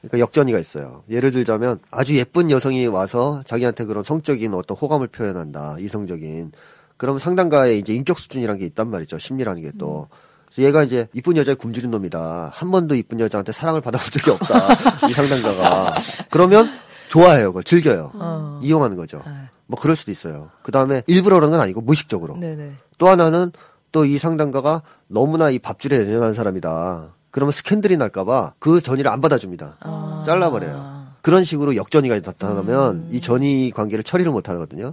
그러니까 역전이가 있어요. 예를 들자면 아주 예쁜 여성이 와서 자기한테 그런 성적인 어떤 호감을 표현한다. 이성적인. 그럼 상담가의 이제 인격 수준이라는 게 있단 말이죠. 심리라는 게 또. 그래서 얘가 이제 이쁜 여자에 굶주린 놈이다. 한 번도 이쁜 여자한테 사랑을 받아본 적이 없다. 이 상담가가. 그러면 좋아해요. 그걸 즐겨요. 어. 이용하는 거죠. 네. 뭐 그럴 수도 있어요. 그 다음에 일부러 그런 건 아니고 무의식적으로. 네네. 또 하나는 또 이 상담가가 너무나 이 밥줄에 연연한 사람이다. 그러면 스캔들이 날까봐 그 전이를 안 받아줍니다. 아. 잘라버려요. 그런 식으로 역전이가 나타나면 이 전이 관계를 처리를 못 하거든요.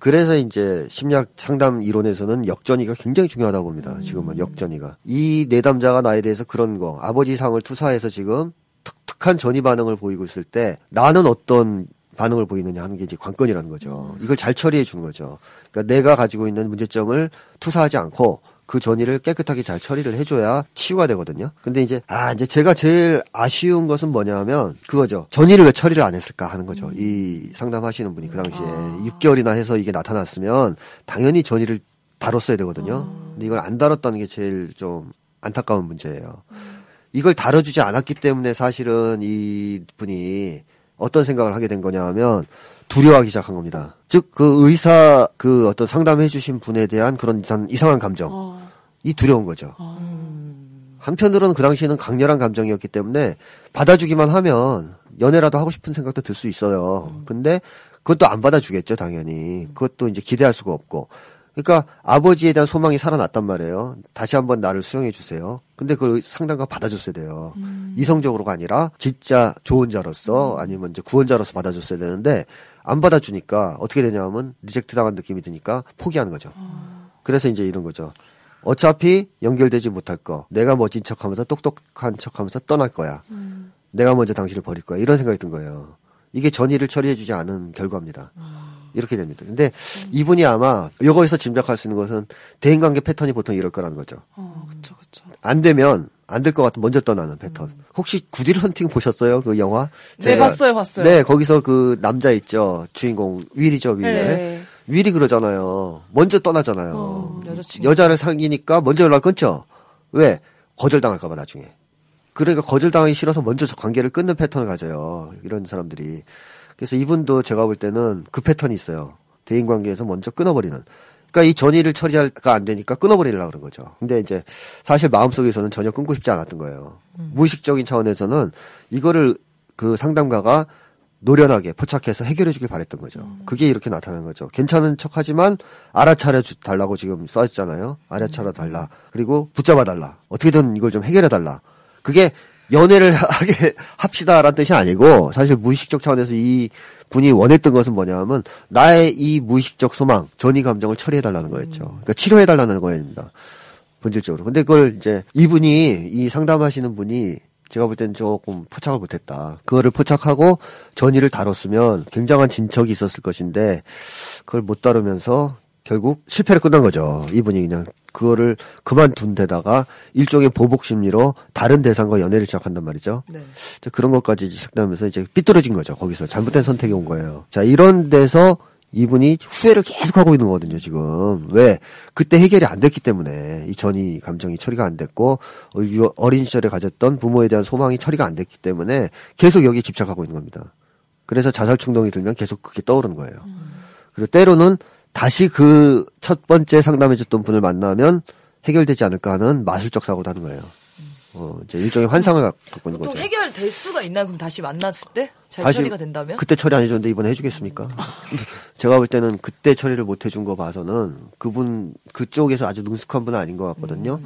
그래서 이제 심리학 상담 이론에서는 역전이가 굉장히 중요하다고 봅니다. 지금은 역전이가. 이 내담자가 나에 대해서 그런 거, 아버지 상을 투사해서 지금 특특한 전이 반응을 보이고 있을 때 나는 어떤 반응을 보이느냐 하는 게 이제 관건이라는 거죠. 이걸 잘 처리해 주는 거죠. 그러니까 내가 가지고 있는 문제점을 투사하지 않고 그 전이를 깨끗하게 잘 처리를 해줘야 치유가 되거든요. 근데 이제 아 이제 제가 제일 아쉬운 것은 뭐냐면 그거죠. 전이를 왜 처리를 안 했을까 하는 거죠. 이 상담하시는 분이 그 당시에 6개월이나 해서 이게 나타났으면 당연히 전이를 다뤘어야 되거든요. 근데 이걸 안 다뤘다는 게 제일 좀 안타까운 문제예요. 이걸 다뤄주지 않았기 때문에 사실은 이 분이 어떤 생각을 하게 된 거냐 하면 두려워하기 시작한 겁니다. 즉, 그 의사, 그 어떤 상담해 주신 분에 대한 그런 이상, 이상한 감정. 어. 이 두려운 거죠. 한편으로는 그 당시에는 강렬한 감정이었기 때문에 받아주기만 하면 연애라도 하고 싶은 생각도 들 수 있어요. 근데 그것도 안 받아주겠죠, 당연히. 그것도 이제 기대할 수가 없고. 그러니까 아버지에 대한 소망이 살아났단 말이에요. 다시 한번 나를 수용해 주세요. 근데 그걸 상담가 받아줬어야 돼요. 이성적으로가 아니라 진짜 좋은 자로서 아니면 이제 구원자로서 받아줬어야 되는데 안 받아주니까 어떻게 되냐면 reject 당한 느낌이 드니까 포기하는 거죠. 그래서 이제 이런 거죠. 어차피 연결되지 못할 거. 내가 멋진 척 하면서 똑똑한 척 하면서 떠날 거야. 내가 먼저 당신을 버릴 거야. 이런 생각이 든 거예요. 이게 전이를 처리해주지 않은 결과입니다. 이렇게 됩니다. 근데 이분이 아마 여기서 짐작할 수 있는 것은 대인 관계 패턴이 보통 이럴 거라는 거죠. 어, 그쵸, 그쵸. 안 되면 안 될 것 같으면 먼저 떠나는 패턴. 혹시 Good Will Hunting 보셨어요? 그 영화? 네, 봤어요, 봤어요. 네, 거기서 그 남자 있죠. 주인공 윌이죠, 윌. 네. 윌이 그러잖아요. 먼저 떠나잖아요. 어, 여자친구. 여자를 사귀니까 먼저 연락 끊죠. 왜? 거절당할까봐 나중에. 그러니까 거절당하기 싫어서 먼저 저 관계를 끊는 패턴을 가져요. 이런 사람들이. 그래서 이분도 제가 볼 때는 그 패턴이 있어요. 대인 관계에서 먼저 끊어버리는. 그러니까 이 전의를 처리가 안 되니까 끊어버리려고 그런 거죠. 근데 이제 사실 마음속에서는 전혀 끊고 싶지 않았던 거예요. 무의식적인 차원에서는 이거를 그 상담가가 노련하게 포착해서 해결해 주길 바랬던 거죠. 그게 이렇게 나타나는 거죠. 괜찮은 척 하지만 알아차려 주- 달라고 지금 써있잖아요. 알아차려 달라. 그리고 붙잡아 달라. 어떻게든 이걸 좀 해결해 달라. 그게 연애를 하게 합시다라는 뜻이 아니고 사실 무의식적 차원에서 이 분이 원했던 것은 뭐냐면 나의 이 무의식적 소망, 전이 감정을 처리해 달라는 거였죠. 그러니까 치료해 달라는 거입니다. 본질적으로. 근데 그걸 이제 이분이 이 상담하시는 분이 제가 볼 때는 조금 포착을 못했다. 그거를 포착하고 전의를 다뤘으면 굉장한 진척이 있었을 것인데 그걸 못 다루면서 결국 실패를 끝난 거죠. 이분이 그냥 그거를 그만둔 데다가 일종의 보복 심리로 다른 대상과 연애를 시작한단 말이죠. 네. 그런 것까지 시작하면서 이제 삐뚤어진 거죠. 거기서 잘못된 선택이 온 거예요. 자, 이런 데서 이분이 후회를 계속 하고 있는 거거든요, 지금. 왜? 그때 해결이 안 됐기 때문에 이 전이 감정이 처리가 안 됐고 어, 유- 어린 시절에 가졌던 부모에 대한 소망이 처리가 안 됐기 때문에 계속 여기에 집착하고 있는 겁니다. 그래서 자살 충동이 들면 계속 그게 떠오르는 거예요. 그리고 때로는 다시 그 첫 번째 상담해줬던 분을 만나면 해결되지 않을까 하는 마술적 사고도 하는 거예요. 어, 이제 일종의 환상을 갖고 있는 거죠. 해결될 수가 있나요? 그럼 다시 만났을 때? 잘 다시 처리가 된다면? 그때 처리 안 해줬는데 이번에 해주겠습니까? 제가 볼 때는 그때 처리를 못 해준 거 봐서는 그분 그쪽에서 아주 능숙한 분은 아닌 것 같거든요.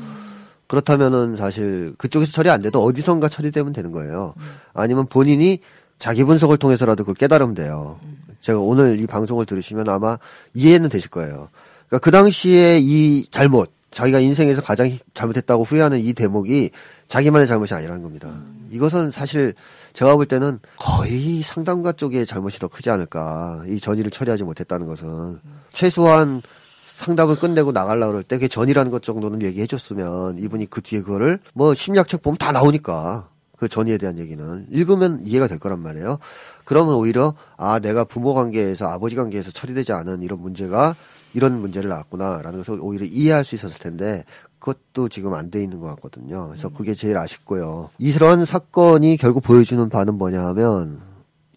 그렇다면은 사실 그쪽에서 처리 안 돼도 어디선가 처리되면 되는 거예요. 아니면 본인이 자기 분석을 통해서라도 그걸 깨달으면 돼요. 제가 오늘 이 방송을 들으시면 아마 이해는 되실 거예요. 그러니까 그 당시에 이 잘못, 자기가 인생에서 가장 잘못했다고 후회하는 이 대목이 자기만의 잘못이 아니라는 겁니다. 이것은 사실 제가 볼 때는 거의 상담가 쪽의 잘못이 더 크지 않을까. 이 전의를 처리하지 못했다는 것은 최소한 상담을 끝내고 나가려고 그럴 때 그게 전이라는 것 정도는 얘기해 줬으면 이분이 그 뒤에 그거를 뭐 심리학책 보면 다 나오니까 그 전이에 대한 얘기는 읽으면 이해가 될 거란 말이에요. 그러면 오히려 아 내가 부모 관계에서 아버지 관계에서 처리되지 않은 이런 문제가 이런 문제를 낳았구나라는 것을 오히려 이해할 수 있었을 텐데 그것도 지금 안 돼 있는 것 같거든요. 그래서 그게 제일 아쉽고요. 이런 사건이 결국 보여주는 바는 뭐냐 하면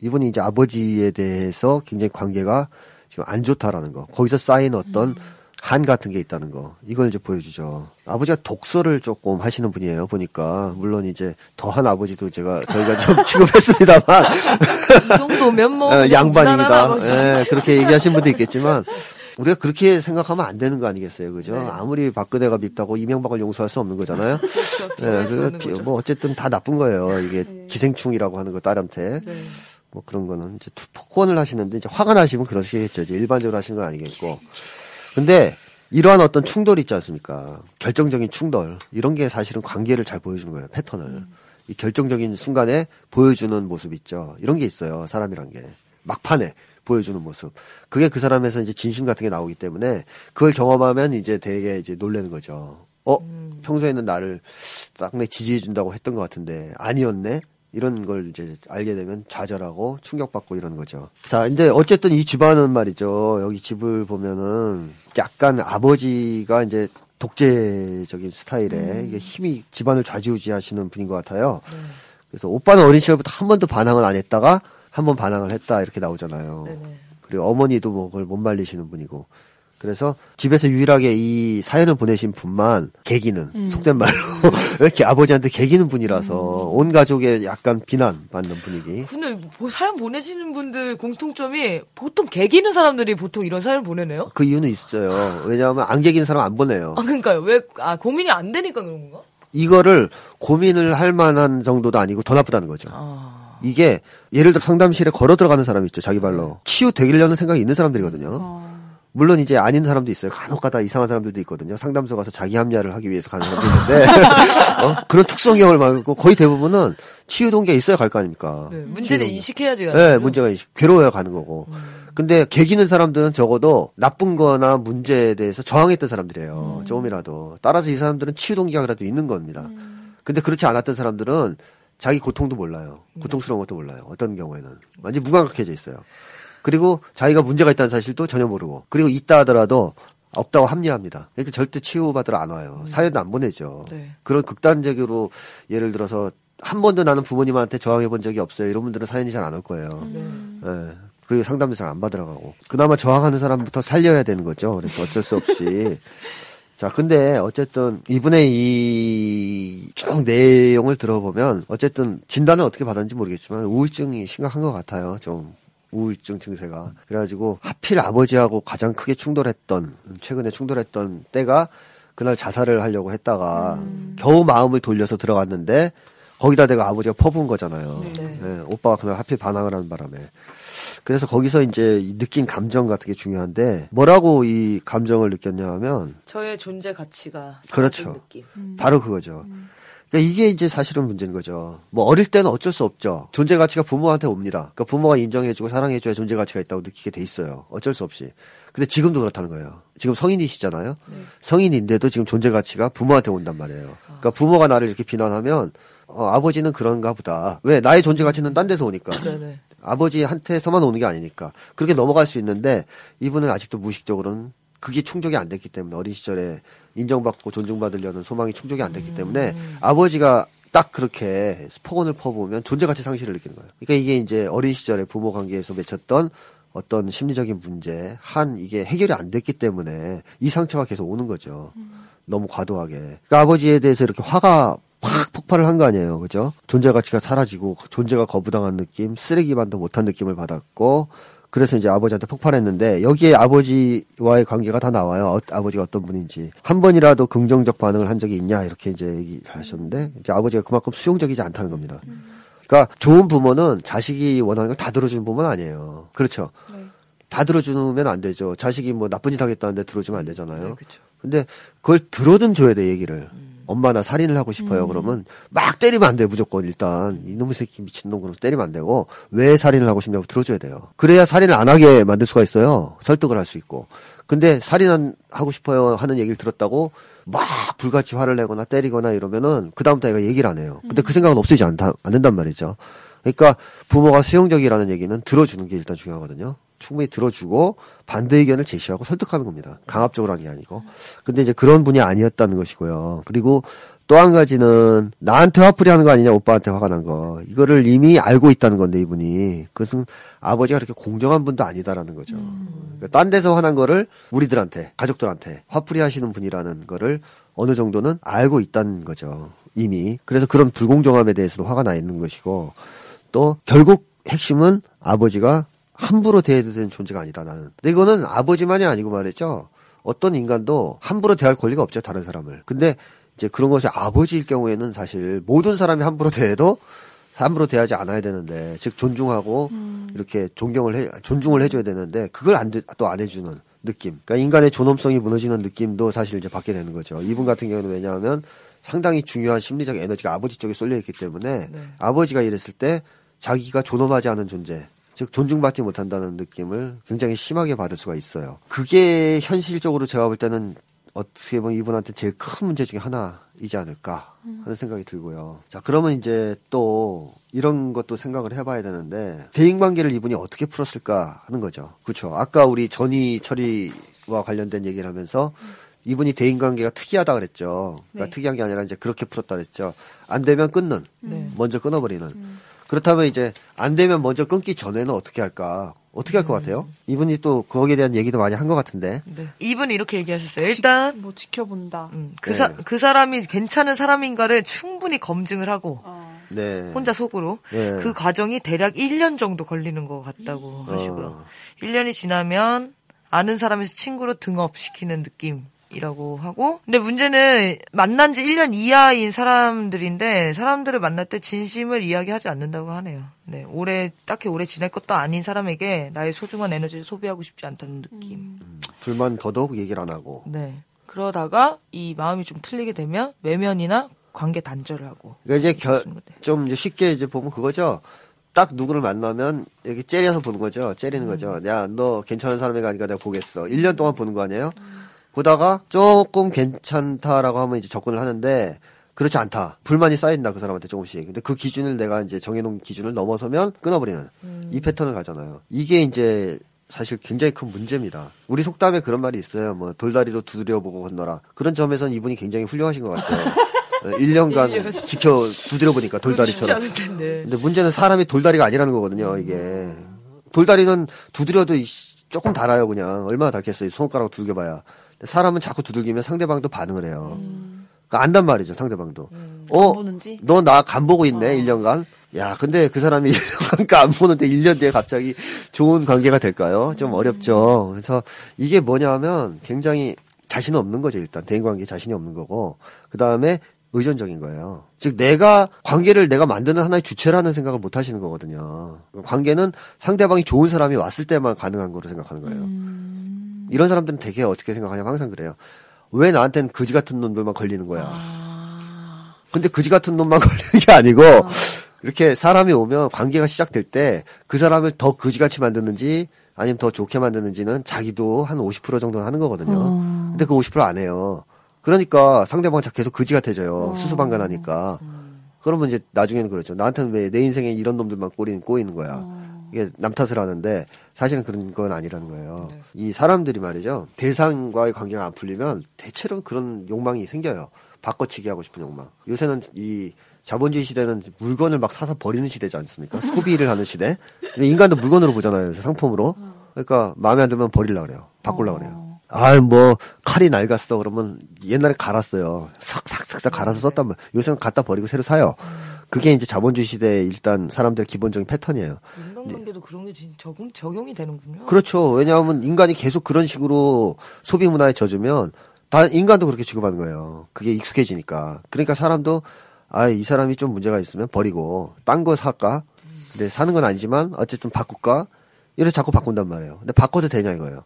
이분이 이제 아버지에 대해서 굉장히 관계가 지금 안 좋다라는 거. 거기서 쌓인 어떤 한 같은 게 있다는 거. 이걸 이제 보여주죠. 아버지가 독서를 조금 하시는 분이에요. 보니까 물론 이제 더한 아버지도 제가 저희가 좀 취급했습니다만 이 정도면 뭐. 어, 그냥 무난한 양반입니다. 아버지. 예, 그렇게 얘기하신 분도 있겠지만 우리가 그렇게 생각하면 안 되는 거 아니겠어요, 그죠? 네. 아무리 박근혜가 밉다고 이명박을 용서할 수 없는 거잖아요. 비교할 수 그. 뭐 어쨌든 다 나쁜 거예요. 이게 기생충이라고 하는 거 딸한테. 네. 뭐 그런 거는 이제 폭언을 하시는데 이제 화가 나시면 그러시겠죠. 이제 일반적으로 하시는 건 아니겠고. 근데 이러한 어떤 충돌이 있지 않습니까? 결정적인 충돌. 이런 게 사실은 관계를 잘 보여주는 거예요. 패턴을. 이 결정적인 순간에 보여주는 모습 있죠. 이런 게 있어요. 사람이란 게. 막판에 보여주는 모습. 그게 그 사람에서 이제 진심 같은 게 나오기 때문에 그걸 경험하면 이제 되게 이제 놀라는 거죠. 어? 평소에는 나를 딱 내 지지해 준다고 했던 것 같은데 아니었네? 이런 걸 이제 알게 되면 좌절하고 충격받고 이러는 거죠. 자, 이제 어쨌든 이 집안은 말이죠. 여기 집을 보면은 약간 아버지가 이제 독재적인 스타일의 이게 힘이 집안을 좌지우지하시는 분인 것 같아요. 그래서 오빠는 어린 시절부터 한 번도 반항을 안 했다가 한 번 반항을 했다 이렇게 나오잖아요. 네네. 그리고 어머니도 뭐 그걸 못 말리시는 분이고. 그래서 집에서 유일하게 이 사연을 보내신 분만 개기는 속된 말로 왜 이렇게 아버지한테 개기는 분이라서 온 가족의 약간 비난받는 분위기. 근데 뭐 사연 보내시는 분들 공통점이 보통 개기는 사람들이 보통 이런 사연 보내네요? 그 이유는 있어요. 왜냐하면 안 개기는 사람 안 보내요. 아, 그러니까요. 왜, 아, 고민이 안 되니까 그런 건가? 이거를 고민을 할 만한 정도도 아니고 더 나쁘다는 거죠. 아. 이게 예를 들어 상담실에 걸어 들어가는 사람이 있죠. 자기 발로 치유되려는 생각이 있는 사람들이거든요. 물론 이제 아닌 사람도 있어요. 간혹가다 이상한 사람들도 있거든요. 상담소 가서 자기 합리화를 하기 위해서 가는 사람도 있는데 어? 그런 특성형을 말고 거의 대부분은 치유 동기가 있어야 갈 거 아닙니까? 네, 동기. 인식해야지. 가는 네. 문제가 인식. 괴로워야 가는 거고. 근데 개기는 사람들은 적어도 나쁜 거나 문제에 대해서 저항했던 사람들이에요. 조금이라도. 따라서 이 사람들은 치유 동기가 그래도 있는 겁니다. 근데 그렇지 않았던 사람들은 자기 고통도 몰라요. 고통스러운 것도 몰라요. 어떤 경우에는. 완전 무감각해져 있어요. 그리고 자기가 문제가 있다는 사실도 전혀 모르고. 그리고 있다 하더라도 없다고 합리화합니다. 그러니까 절대 치유받으러 안 와요. 사연도 안 보내죠. 네. 그런 극단적으로 예를 들어서 한 번도 나는 부모님한테 저항해 본 적이 없어요. 이런 분들은 사연이 잘 안 올 거예요. 예. 그리고 상담도 잘 안 받으러 가고. 그나마 저항하는 사람부터 살려야 되는 거죠. 그래서 어쩔 수 없이. 자, 근데 어쨌든 이분의 이 쭉 내용을 들어보면 어쨌든 진단은 어떻게 받았는지 모르겠지만 우울증이 심각한 것 같아요. 좀 우울증 증세가. 그래가지고 하필 아버지하고 가장 크게 충돌했던 최근에 충돌했던 때가 그날 자살을 하려고 했다가 겨우 마음을 돌려서 들어갔는데 거기다 내가 아버지가 퍼부은 거잖아요. 네. 예, 오빠가 그날 하필 반항을 하는 바람에. 그래서 거기서 이제 느낀 감정 같은 게 중요한데 뭐라고 이 감정을 느꼈냐 하면 저의 존재 가치가 그렇죠. 사라진 느낌. 바로 그거죠. 그러니까 이게 이제 사실은 문제인 거죠. 뭐 어릴 때는 어쩔 수 없죠. 존재 가치가 부모한테 옵니다. 그러니까 부모가 인정해주고 사랑해줘야 존재 가치가 있다고 느끼게 돼 있어요. 어쩔 수 없이. 근데 지금도 그렇다는 거예요. 지금 성인이시잖아요. 성인인데도 지금 존재 가치가 부모한테 온단 말이에요. 그러니까 부모가 나를 이렇게 비난하면 어, 아버지는 그런가 보다. 왜 나의 존재 가치는 딴 데서 오니까. 네네. 아버지한테서만 오는 게 아니니까 그렇게 넘어갈 수 있는데 이분은 아직도 무의식적으로는 그게 충족이 안 됐기 때문에 어린 시절에 인정받고 존중받으려는 소망이 충족이 안 됐기 때문에 아버지가 딱 그렇게 폭언을 퍼부으면 존재가치 상실을 느끼는 거예요. 그러니까 이게 이제 어린 시절에 부모 관계에서 맺혔던 어떤 심리적인 문제, 한 이게 해결이 안 됐기 때문에 이 상처가 계속 오는 거죠. 너무 과도하게. 그러니까 아버지에 대해서 이렇게 화가 팍 폭발을 한 거 아니에요. 그죠? 존재 가치가 사라지고 존재가 거부당한 느낌, 쓰레기만도 못한 느낌을 받았고 그래서 이제 아버지한테 폭발했는데 여기에 아버지와의 관계가 다 나와요. 어, 아버지가 어떤 분인지 한 번이라도 긍정적 반응을 한 적이 있냐 이렇게 이제 얘기를 하셨는데 이제 아버지가 그만큼 수용적이지 않다는 겁니다. 그러니까 좋은 부모는 자식이 원하는 걸 다 들어주는 부모는 아니에요. 그렇죠. 다 들어주면 안 되죠. 자식이 뭐 나쁜 짓 하겠다는데 들어주면 안 되잖아요. 네, 그쵸. 근데 그걸 들어든 줘야 돼 얘기를. 엄마 나 살인을 하고 싶어요. 그러면 막 때리면 안 돼 무조건 일단 이놈의 새끼 미친놈 그럼 때리면 안 되고 왜 살인을 하고 싶냐고 들어줘야 돼요. 그래야 살인을 안 하게 만들 수가 있어요. 설득을 할 수 있고. 근데 살인 하고 싶어요 하는 얘기를 들었다고 막 불같이 화를 내거나 때리거나 이러면은 그 다음부터 애가 얘기를 안 해요. 근데 그 생각은 없어지지 않다 안 된단 말이죠. 그러니까 부모가 수용적이라는 얘기는 들어주는 게 일단 중요하거든요. 충분히 들어주고 반대 의견을 제시하고 설득하는 겁니다. 강압적으로 하는 게 아니고. 근데 이제 그런 분이 아니었다는 것이고요. 그리고 또 한 가지는 나한테 화풀이 하는 거 아니냐 오빠한테 화가 난 거. 이거를 이미 알고 있다는 건데 이분이. 그것은 아버지가 그렇게 공정한 분도 아니다라는 거죠. 그러니까 딴 데서 화난 거를 우리들한테 가족들한테 화풀이 하시는 분이라는 거를 어느 정도는 알고 있다는 거죠. 이미. 그래서 그런 불공정함에 대해서도 화가 나 있는 것이고 또 결국 핵심은 아버지가 함부로 대해도 되는 존재가 아니다 나는. 근데 이거는 아버지만이 아니고 말이죠. 어떤 인간도 함부로 대할 권리가 없죠 다른 사람을. 근데 이제 그런 것이 아버지일 경우에는 사실 모든 사람이 함부로 대해도 함부로 대하지 않아야 되는데 즉 존중하고 이렇게 존경을 해 존중을 해줘야 되는데 그걸 안또안 해주는 느낌. 그러니까 인간의 존엄성이 무너지는 느낌도 사실 이제 받게 되는 거죠. 이분 같은 경우는 왜냐하면 상당히 중요한 심리적 에너지가 아버지 쪽에 쏠려 있기 때문에 네. 아버지가 이랬을 때 자기가 존엄하지 않은 존재, 즉 존중받지 못한다는 느낌을 굉장히 심하게 받을 수가 있어요. 그게 현실적으로 제가 볼 때는 어떻게 보면 이분한테 제일 큰 문제 중에 하나이지 않을까 하는 생각이 들고요. 자, 그러면 이제 또 이런 것도 생각을 해봐야 되는데 대인 관계를 이분이 어떻게 풀었을까 하는 거죠. 그렇죠. 아까 우리 전이 처리와 관련된 얘기를 하면서 이분이 대인 관계가 특이하다 그랬죠. 그러니까 네. 특이한 게 아니라 이제 그렇게 풀었다 그랬죠. 안 되면 끊는, 네. 먼저 끊어버리는. 그렇다면 이제 안 되면 먼저 끊기 전에는 어떻게 할까? 어떻게 할것 같아요? 이분이 또 거기에 대한 얘기도 많이 한 것 같은데. 네. 이분이 이렇게 얘기하셨어요. 일단 뭐 지켜본다. 음, 그, 네. 사, 그 사람이 괜찮은 사람인가를 충분히 검증을 하고 어. 네. 혼자 속으로 네. 그 과정이 대략 1년 정도 걸리는 것 같다고 하시고요. 어. 1년이 지나면 아는 사람에서 친구로 등업시키는 느낌 이라고 하고 근데 문제는 만난 지 1년 이하인 사람들인데 사람들을 만날 때 진심을 이야기하지 않는다고 하네요. 네, 오래 딱히 오래 지낼 것도 아닌 사람에게 나의 소중한 에너지를 소비하고 싶지 않다는 느낌. 불만 더더욱 얘기를 안 하고. 네. 그러다가 이 마음이 좀 틀리게 되면 외면이나 관계 단절을 하고. 그러니까 이제 겨. 좀 이제 쉽게 이제 보면 그거죠. 딱 누구를 만나면 이렇게 째려서 보는 거죠. 째리는 거죠. 야, 너 괜찮은 사람이가 아니까 내가 보겠어. 1년 동안 보는 거 아니에요? 보다가 조금 괜찮다라고 하면 이제 접근을 하는데 그렇지 않다. 불만이 쌓인다 그 사람한테 조금씩. 근데 그 기준을 내가 이제 정해놓은 기준을 넘어서면 끊어버리는 이 패턴을 가잖아요. 이게 이제 사실 굉장히 큰 문제입니다. 우리 속담에 그런 말이 있어요. 뭐 돌다리도 두드려보고 건너라. 그런 점에서는 이분이 굉장히 훌륭하신 것 같아요. 1년간 지켜 두드려보니까 돌다리처럼. 근데 문제는 사람이 돌다리가 아니라는 거거든요, 이게. 돌다리는 두드려도 조금 달아요, 그냥. 얼마나 닳겠어요, 손가락 두들겨봐야. 사람은 자꾸 두들기면 상대방도 반응을 해요. 그러니까 안단 말이죠, 상대방도. 어, 보는지? 너나 간 보고 있네, 1년간. 야, 근데 그 사람이 1년간 안 보는데 1년 뒤에 갑자기 좋은 관계가 될까요? 좀 어렵죠. 그래서 이게 뭐냐 하면 굉장히 자신 없는 거죠, 일단. 대인관계에 자신이 없는 거고. 그 다음에 의존적인 거예요. 즉, 내가, 관계를 내가 만드는 하나의 주체라는 생각을 못 하시는 거거든요. 관계는 상대방이 좋은 사람이 왔을 때만 가능한 거로 생각하는 거예요. 이런 사람들은 되게 어떻게 생각하냐면 항상 그래요. 왜 나한테는 그지 같은 놈들만 걸리는 거야. 근데 그지 같은 놈만 걸리는 게 아니고, 이렇게 사람이 오면 관계가 시작될 때 그 사람을 더 그지같이 만드는지 아니면 더 좋게 만드는지는 자기도 한 50% 정도는 하는 거거든요. 근데 그 50%안 해요. 그러니까 상대방은 자- 계속 그지 같아져요. 수수방관하니까. 그러면 이제 나중에는 그렇죠. 나한테는 왜 내 인생에 이런 놈들만 꼬이는, 꼬이는 거야. 이게 남 탓을 하는데 사실은 그런 건 아니라는 거예요. 이 사람들이 말이죠. 대상과의 관계가 안 풀리면 대체로 그런 욕망이 생겨요. 바꿔치기 하고 싶은 욕망. 요새는 이 자본주의 시대는 물건을 막 사서 버리는 시대지 않습니까? 소비를 하는 시대. 근데 인간도 물건으로 보잖아요. 상품으로. 그러니까 마음에 안 들면 버리려 그래요. 바꾸려 그래요. 아, 뭐 칼이 낡았어 그러면 옛날에 갈았어요. 싹싹싹싹 갈아서 썼단 말. 요새는 갖다 버리고 새로 사요. 그게 이제 자본주의 시대의 일단 사람들의 기본적인 패턴이에요. 인간관계도 그런 게 진- 적용 적용이 되는군요. 그렇죠. 왜냐하면 인간이 계속 그런 식으로 소비 문화에 젖으면 다 인간도 그렇게 취급하는 거예요. 그게 익숙해지니까. 그러니까 사람도 아, 이 사람이 좀 문제가 있으면 버리고 딴 거 살까? 근데 사는 건 아니지만 어쨌든 바꿀까? 이래 자꾸 바꾼단 말이에요. 근데 바꿔도 되냐 이거예요.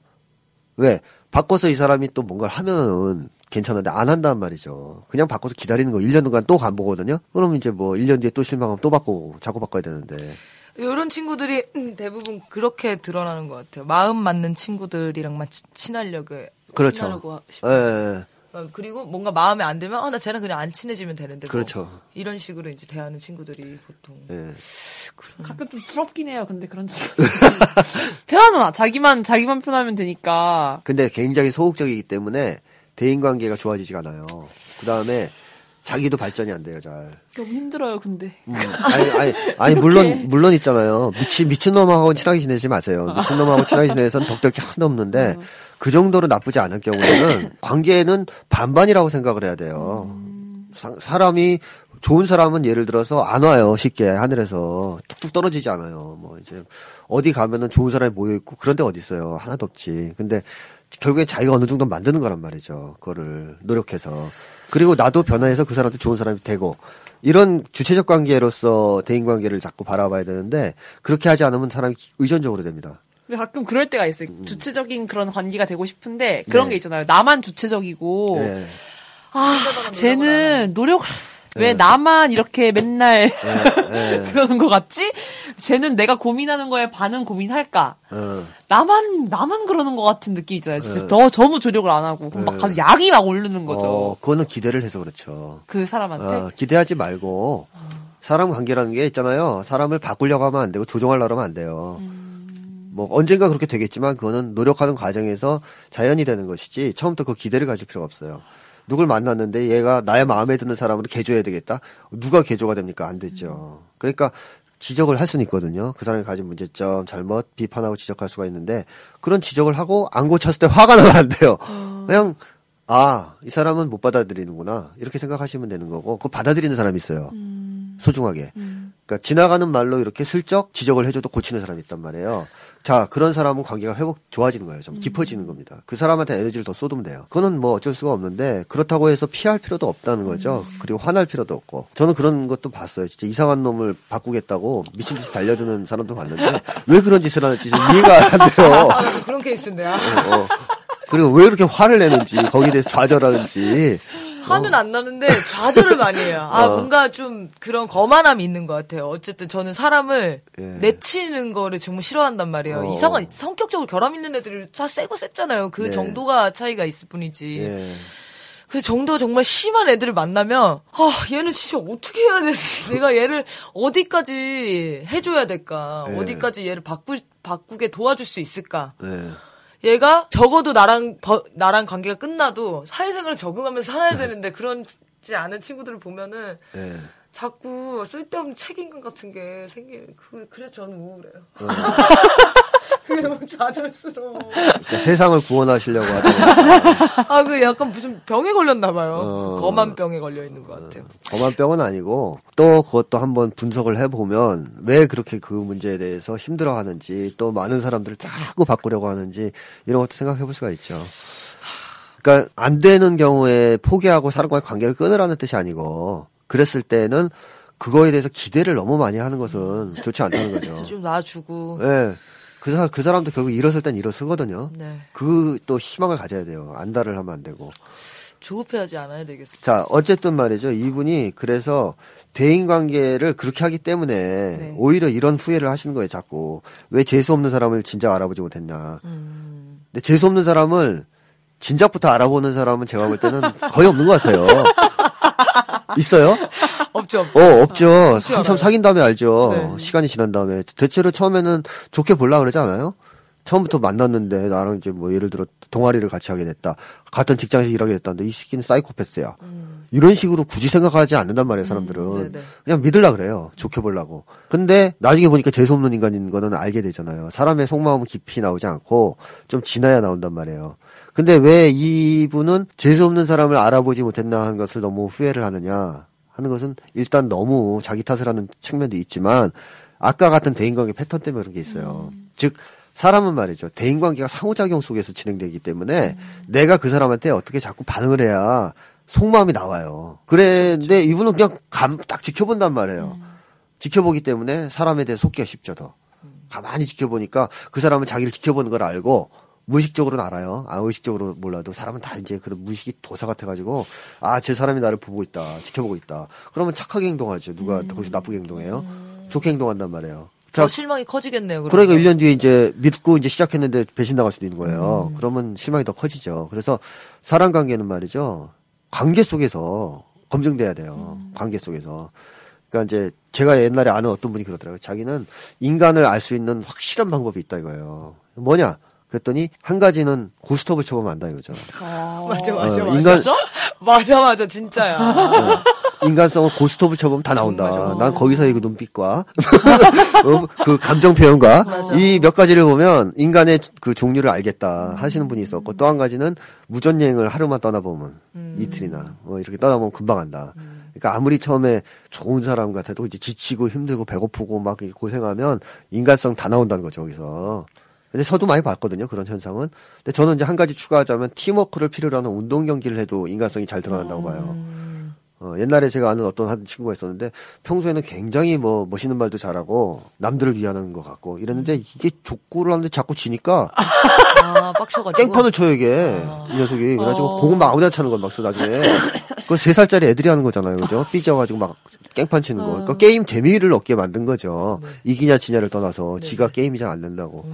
왜? 바꿔서 이 사람이 또 뭔가를 하면은 괜찮은데 안 한단 말이죠. 그냥 바꿔서 기다리는 거 1년 동안 또 안 보거든요? 그럼 이제 뭐 1년 뒤에 또 실망하면 또 바꾸고 자꾸 바꿔야 되는데. 이런 친구들이 음, 대부분 그렇게 드러나는 것 같아요. 마음 맞는 친구들이랑만 치- 친하려고 그렇죠. 친하려고 예, 싶어요. 예. 어, 그리고 뭔가 마음에 안 들면 아나 쟤랑 그냥 안 친해지면 되는데 뭐 그렇죠. 이런 식으로 이제 대하는 친구들이 보통 예. 가끔 좀 부럽긴 해요. 근데 그런 친구. 편하잖아. 자기만 자기만 편하면 되니까. 근데 굉장히 소극적이기 때문에 대인 관계가 좋아지지가 않아요. 그 다음에 자기도 발전이 안 돼요, 잘. 너무 힘들어요. 근데. 음, 아니, 아니, 아니, 물론, 물론 있잖아요. 미친, 미친놈하고 친하게 지내지 마세요. 미친놈하고 친하게 지내선 덕될 게 하나도 없는데, 그 정도로 나쁘지 않을 경우에는, 관계는 반반이라고 생각을 해야 돼요. 사, 사람이, 좋은 사람은 예를 들어서 안 와요, 쉽게, 하늘에서. 툭툭 떨어지지 않아요. 뭐, 이제, 어디 가면은 좋은 사람이 모여있고, 그런 데 어디 있어요. 하나도 없지. 근데, 결국엔 자기가 어느 정도 만드는 거란 말이죠. 그거를 노력해서. 그리고 나도 변화해서 그 사람한테 좋은 사람이 되고 이런 주체적 관계로서 대인 관계를 자꾸 바라봐야 되는데 그렇게 하지 않으면 사람이 의존적으로 됩니다. 가끔 그럴 때가 있어요. 주체적인 그런 관계가 되고 싶은데 그런 네. 게 있잖아요. 나만 주체적이고 네. 아 쟤는 노력 왜 나만 이렇게 맨날 네. 그러는 것 같지? 쟤는 내가 고민하는 거에 반은 고민할까? 어, 나만 나만 그러는 것 같은 느낌 있잖아요. 진짜 더 너무 조력을 안 하고 막 가서 약이 막 오르는 거죠. 어, 그거는 기대를 해서 그렇죠. 그 사람한테. 어, 기대하지 말고 사람 관계라는 게 있잖아요. 사람을 바꾸려고 하면 안 되고 조종하려고 하면 안 돼요. 뭐 언젠가 그렇게 되겠지만 그거는 노력하는 과정에서 자연이 되는 것이지 처음부터 그 기대를 가질 필요가 없어요. 누굴 만났는데 얘가 나의 마음에 드는 사람으로 개조해야 되겠다? 누가 개조가 됩니까? 안 되죠. 그러니까 지적을 할 수는 있거든요. 그 사람이 가진 문제점, 잘못 비판하고 지적할 수가 있는데 그런 지적을 하고 안 고쳤을 때 화가 나면 안 돼요. 그냥 아, 이 사람은 못 받아들이는구나. 이렇게 생각하시면 되는 거고, 그거 받아들이는 사람이 있어요. 소중하게. 그러니까 지나가는 말로 이렇게 슬쩍 지적을 해줘도 고치는 사람이 있단 말이에요. 자, 그런 사람은 관계가 회복, 좋아지는 거예요. 좀 깊어지는 겁니다. 그 사람한테 에너지를 더 쏟으면 돼요. 그거는 뭐 어쩔 수가 없는데, 그렇다고 해서 피할 필요도 없다는 거죠. 그리고 화날 필요도 없고. 저는 그런 것도 봤어요. 진짜 이상한 놈을 바꾸겠다고 미친 듯이 달려드는 사람도 봤는데, 왜 그런 짓을 하는지 좀 이해가 안 돼요. 아, 그런 케이스인데요. 어. 그리고 왜 이렇게 화를 내는지, 거기에 대해서 좌절하는지. 화는 안 나는데 좌절을 많이 해요. 아, 어. 뭔가 좀 그런 거만함이 있는 것 같아요. 어쨌든 저는 사람을 예. 내치는 거를 정말 싫어한단 말이에요. 어. 이상한, 성격적으로 결함 있는 애들이 다 세고 셌잖아요. 그 네. 정도가 차이가 있을 뿐이지. 예. 그 정도 정말 심한 애들을 만나면, 아, 얘는 진짜 어떻게 해야 되지? 내가 얘를 어디까지 해줘야 될까? 네. 어디까지 얘를 바꾸, 바꾸게 도와줄 수 있을까? 네. 얘가 적어도 나랑, 버- 나랑 관계가 끝나도 사회생활에 적응하면서 살아야 되는데 그런지 않은 친구들을 보면은 네. 자꾸 쓸데없는 책임감 같은 게 생기, 그, 그래서 저는 우울해요. 어. 그게 너무 좌절스러워. 그러니까 세상을 구원하시려고 하더니 아, 그 약간 무슨 병에 걸렸나 봐요. 어. 거만 병에 걸려 있는 것 같아요. 검한 병은 아니고 또 그것도 한번 분석을 해보면 왜 그렇게 그 문제에 대해서 힘들어하는지 또 많은 사람들을 자꾸 바꾸려고 하는지 이런 것도 생각해 볼 수가 있죠. 그러니까 안 되는 경우에 포기하고 사람과의 관계를 끊으라는 뜻이 아니고 그랬을 때는 그거에 대해서 기대를 너무 많이 하는 것은 좋지 않다는 거죠. 좀 놔주고. 예. 그, 사, 그 사람도 결국 일어설 땐 일어서거든요. 네. 그 또 희망을 가져야 돼요. 안달을 하면 안 되고. 조급해하지 않아야 되겠어. 자, 어쨌든 말이죠. 이분이 그래서 대인 관계를 그렇게 하기 때문에 네. 오히려 이런 후회를 하시는 거예요, 자꾸. 왜 재수 없는 사람을 진작 알아보지 못했냐. 근데 재수 없는 사람을 진작부터 알아보는 사람은 제가 볼 때는 거의 없는 것 같아요. 있어요? 없죠. 어, 없죠. 한참 알아요. 사귄 다음에 알죠. 네. 시간이 지난 다음에. 대체로 처음에는 좋게 볼라 그러지 않아요? 처음부터 만났는데 나랑 이제 뭐 예를 들어 동아리를 같이 하게 됐다. 같은 직장에서 일하게 됐다는데 이 시기는 사이코패스야. 이런 식으로 굳이 생각하지 않는단 말이에요, 사람들은. 음. 그냥 믿으려 그래요. 좋게 보려고. 근데 나중에 보니까 재수없는 인간인 거는 알게 되잖아요. 사람의 속마음은 깊이 나오지 않고 좀 지나야 나온단 말이에요. 근데 왜 이분은 재수 없는 사람을 알아보지 못했나 하는 것을 너무 후회를 하느냐 하는 것은 일단 너무 자기 탓을 하는 측면도 있지만 아까 같은 대인관계 패턴 때문에 그런 게 있어요. 즉 사람은 말이죠. 대인관계가 상호작용 속에서 진행되기 때문에 내가 그 사람한테 어떻게 자꾸 반응을 해야 속마음이 나와요. 그런데 이분은 그냥 감 딱 지켜본단 말이에요. 지켜보기 때문에 사람에 대해 속기가 쉽죠, 더. 가만히 지켜보니까 그 사람은 자기를 지켜보는 걸 알고 무의식적으로는 알아요. 아, 의식적으로 몰라도 사람은 다 이제 그런 무의식이 도사 같아가지고 아, 제 사람이 나를 보고 있다, 지켜보고 있다. 그러면 착하게 행동하죠. 누가 거기서 나쁘게 행동해요? 좋게 행동한단 말이에요. 자, 더 실망이 커지겠네요. 그러니까 그러면. 1년 뒤에 이제 믿고 이제 시작했는데 배신 나갈 수도 있는 거예요. 그러면 실망이 더 커지죠. 그래서 사람 관계는 말이죠. 관계 속에서 검증돼야 돼요. 관계 속에서. 그러니까 이제 제가 옛날에 아는 어떤 분이 그러더라고요. 자기는 인간을 알 수 있는 확실한 방법이 있다 이거예요. 뭐냐? 그랬더니 한 가지는 고스톱을 쳐보면 안다 이거죠. 맞아 맞아 어, 맞아. 인간- 맞아 맞아 진짜야. 인간성은 고스톱을 쳐보면 다 나온다. 정말. 난 거기서의 그 눈빛과 어, 그 감정 표현과 맞아. 이몇 가지를 보면 인간의 그 종류를 알겠다 하시는 분이 있었고 또한 가지는 무전 여행을 하루만 떠나보면 음. 이틀이나 뭐 이렇게 떠나보면 금방 간다. 그러니까 아무리 처음에 좋은 사람 같아도 이제 지치고 힘들고 배고프고 막 이렇게 고생하면 인간성 다 나온다는 거죠 여기서. 근데 저도 많이 봤거든요 그런 현상은. 근데 저는 이제 한 가지 추가하자면 팀워크를 필요로 하는 운동 경기를 해도 인간성이 잘 드러난다고 봐요. 어, 옛날에 제가 아는 어떤 한 친구가 있었는데 평소에는 굉장히 뭐 멋있는 말도 잘하고 남들을 위하는 것 같고 이랬는데 이게 족구를 하는데 자꾸 지니까 아 빡쳐가지고. 깽판을 쳐요 이게. 이 녀석이. 그래가지고 공을 막 아무데나 차는 걸막써 나중에. 그거 세 살짜리 애들이 하는 거잖아요 그죠? 삐져가지고 막 깽판 치는 거. 그러니까 게임 재미를 얻게 만든 거죠. 이기냐 지냐를 떠나서 지가 게임이 잘 안 된다고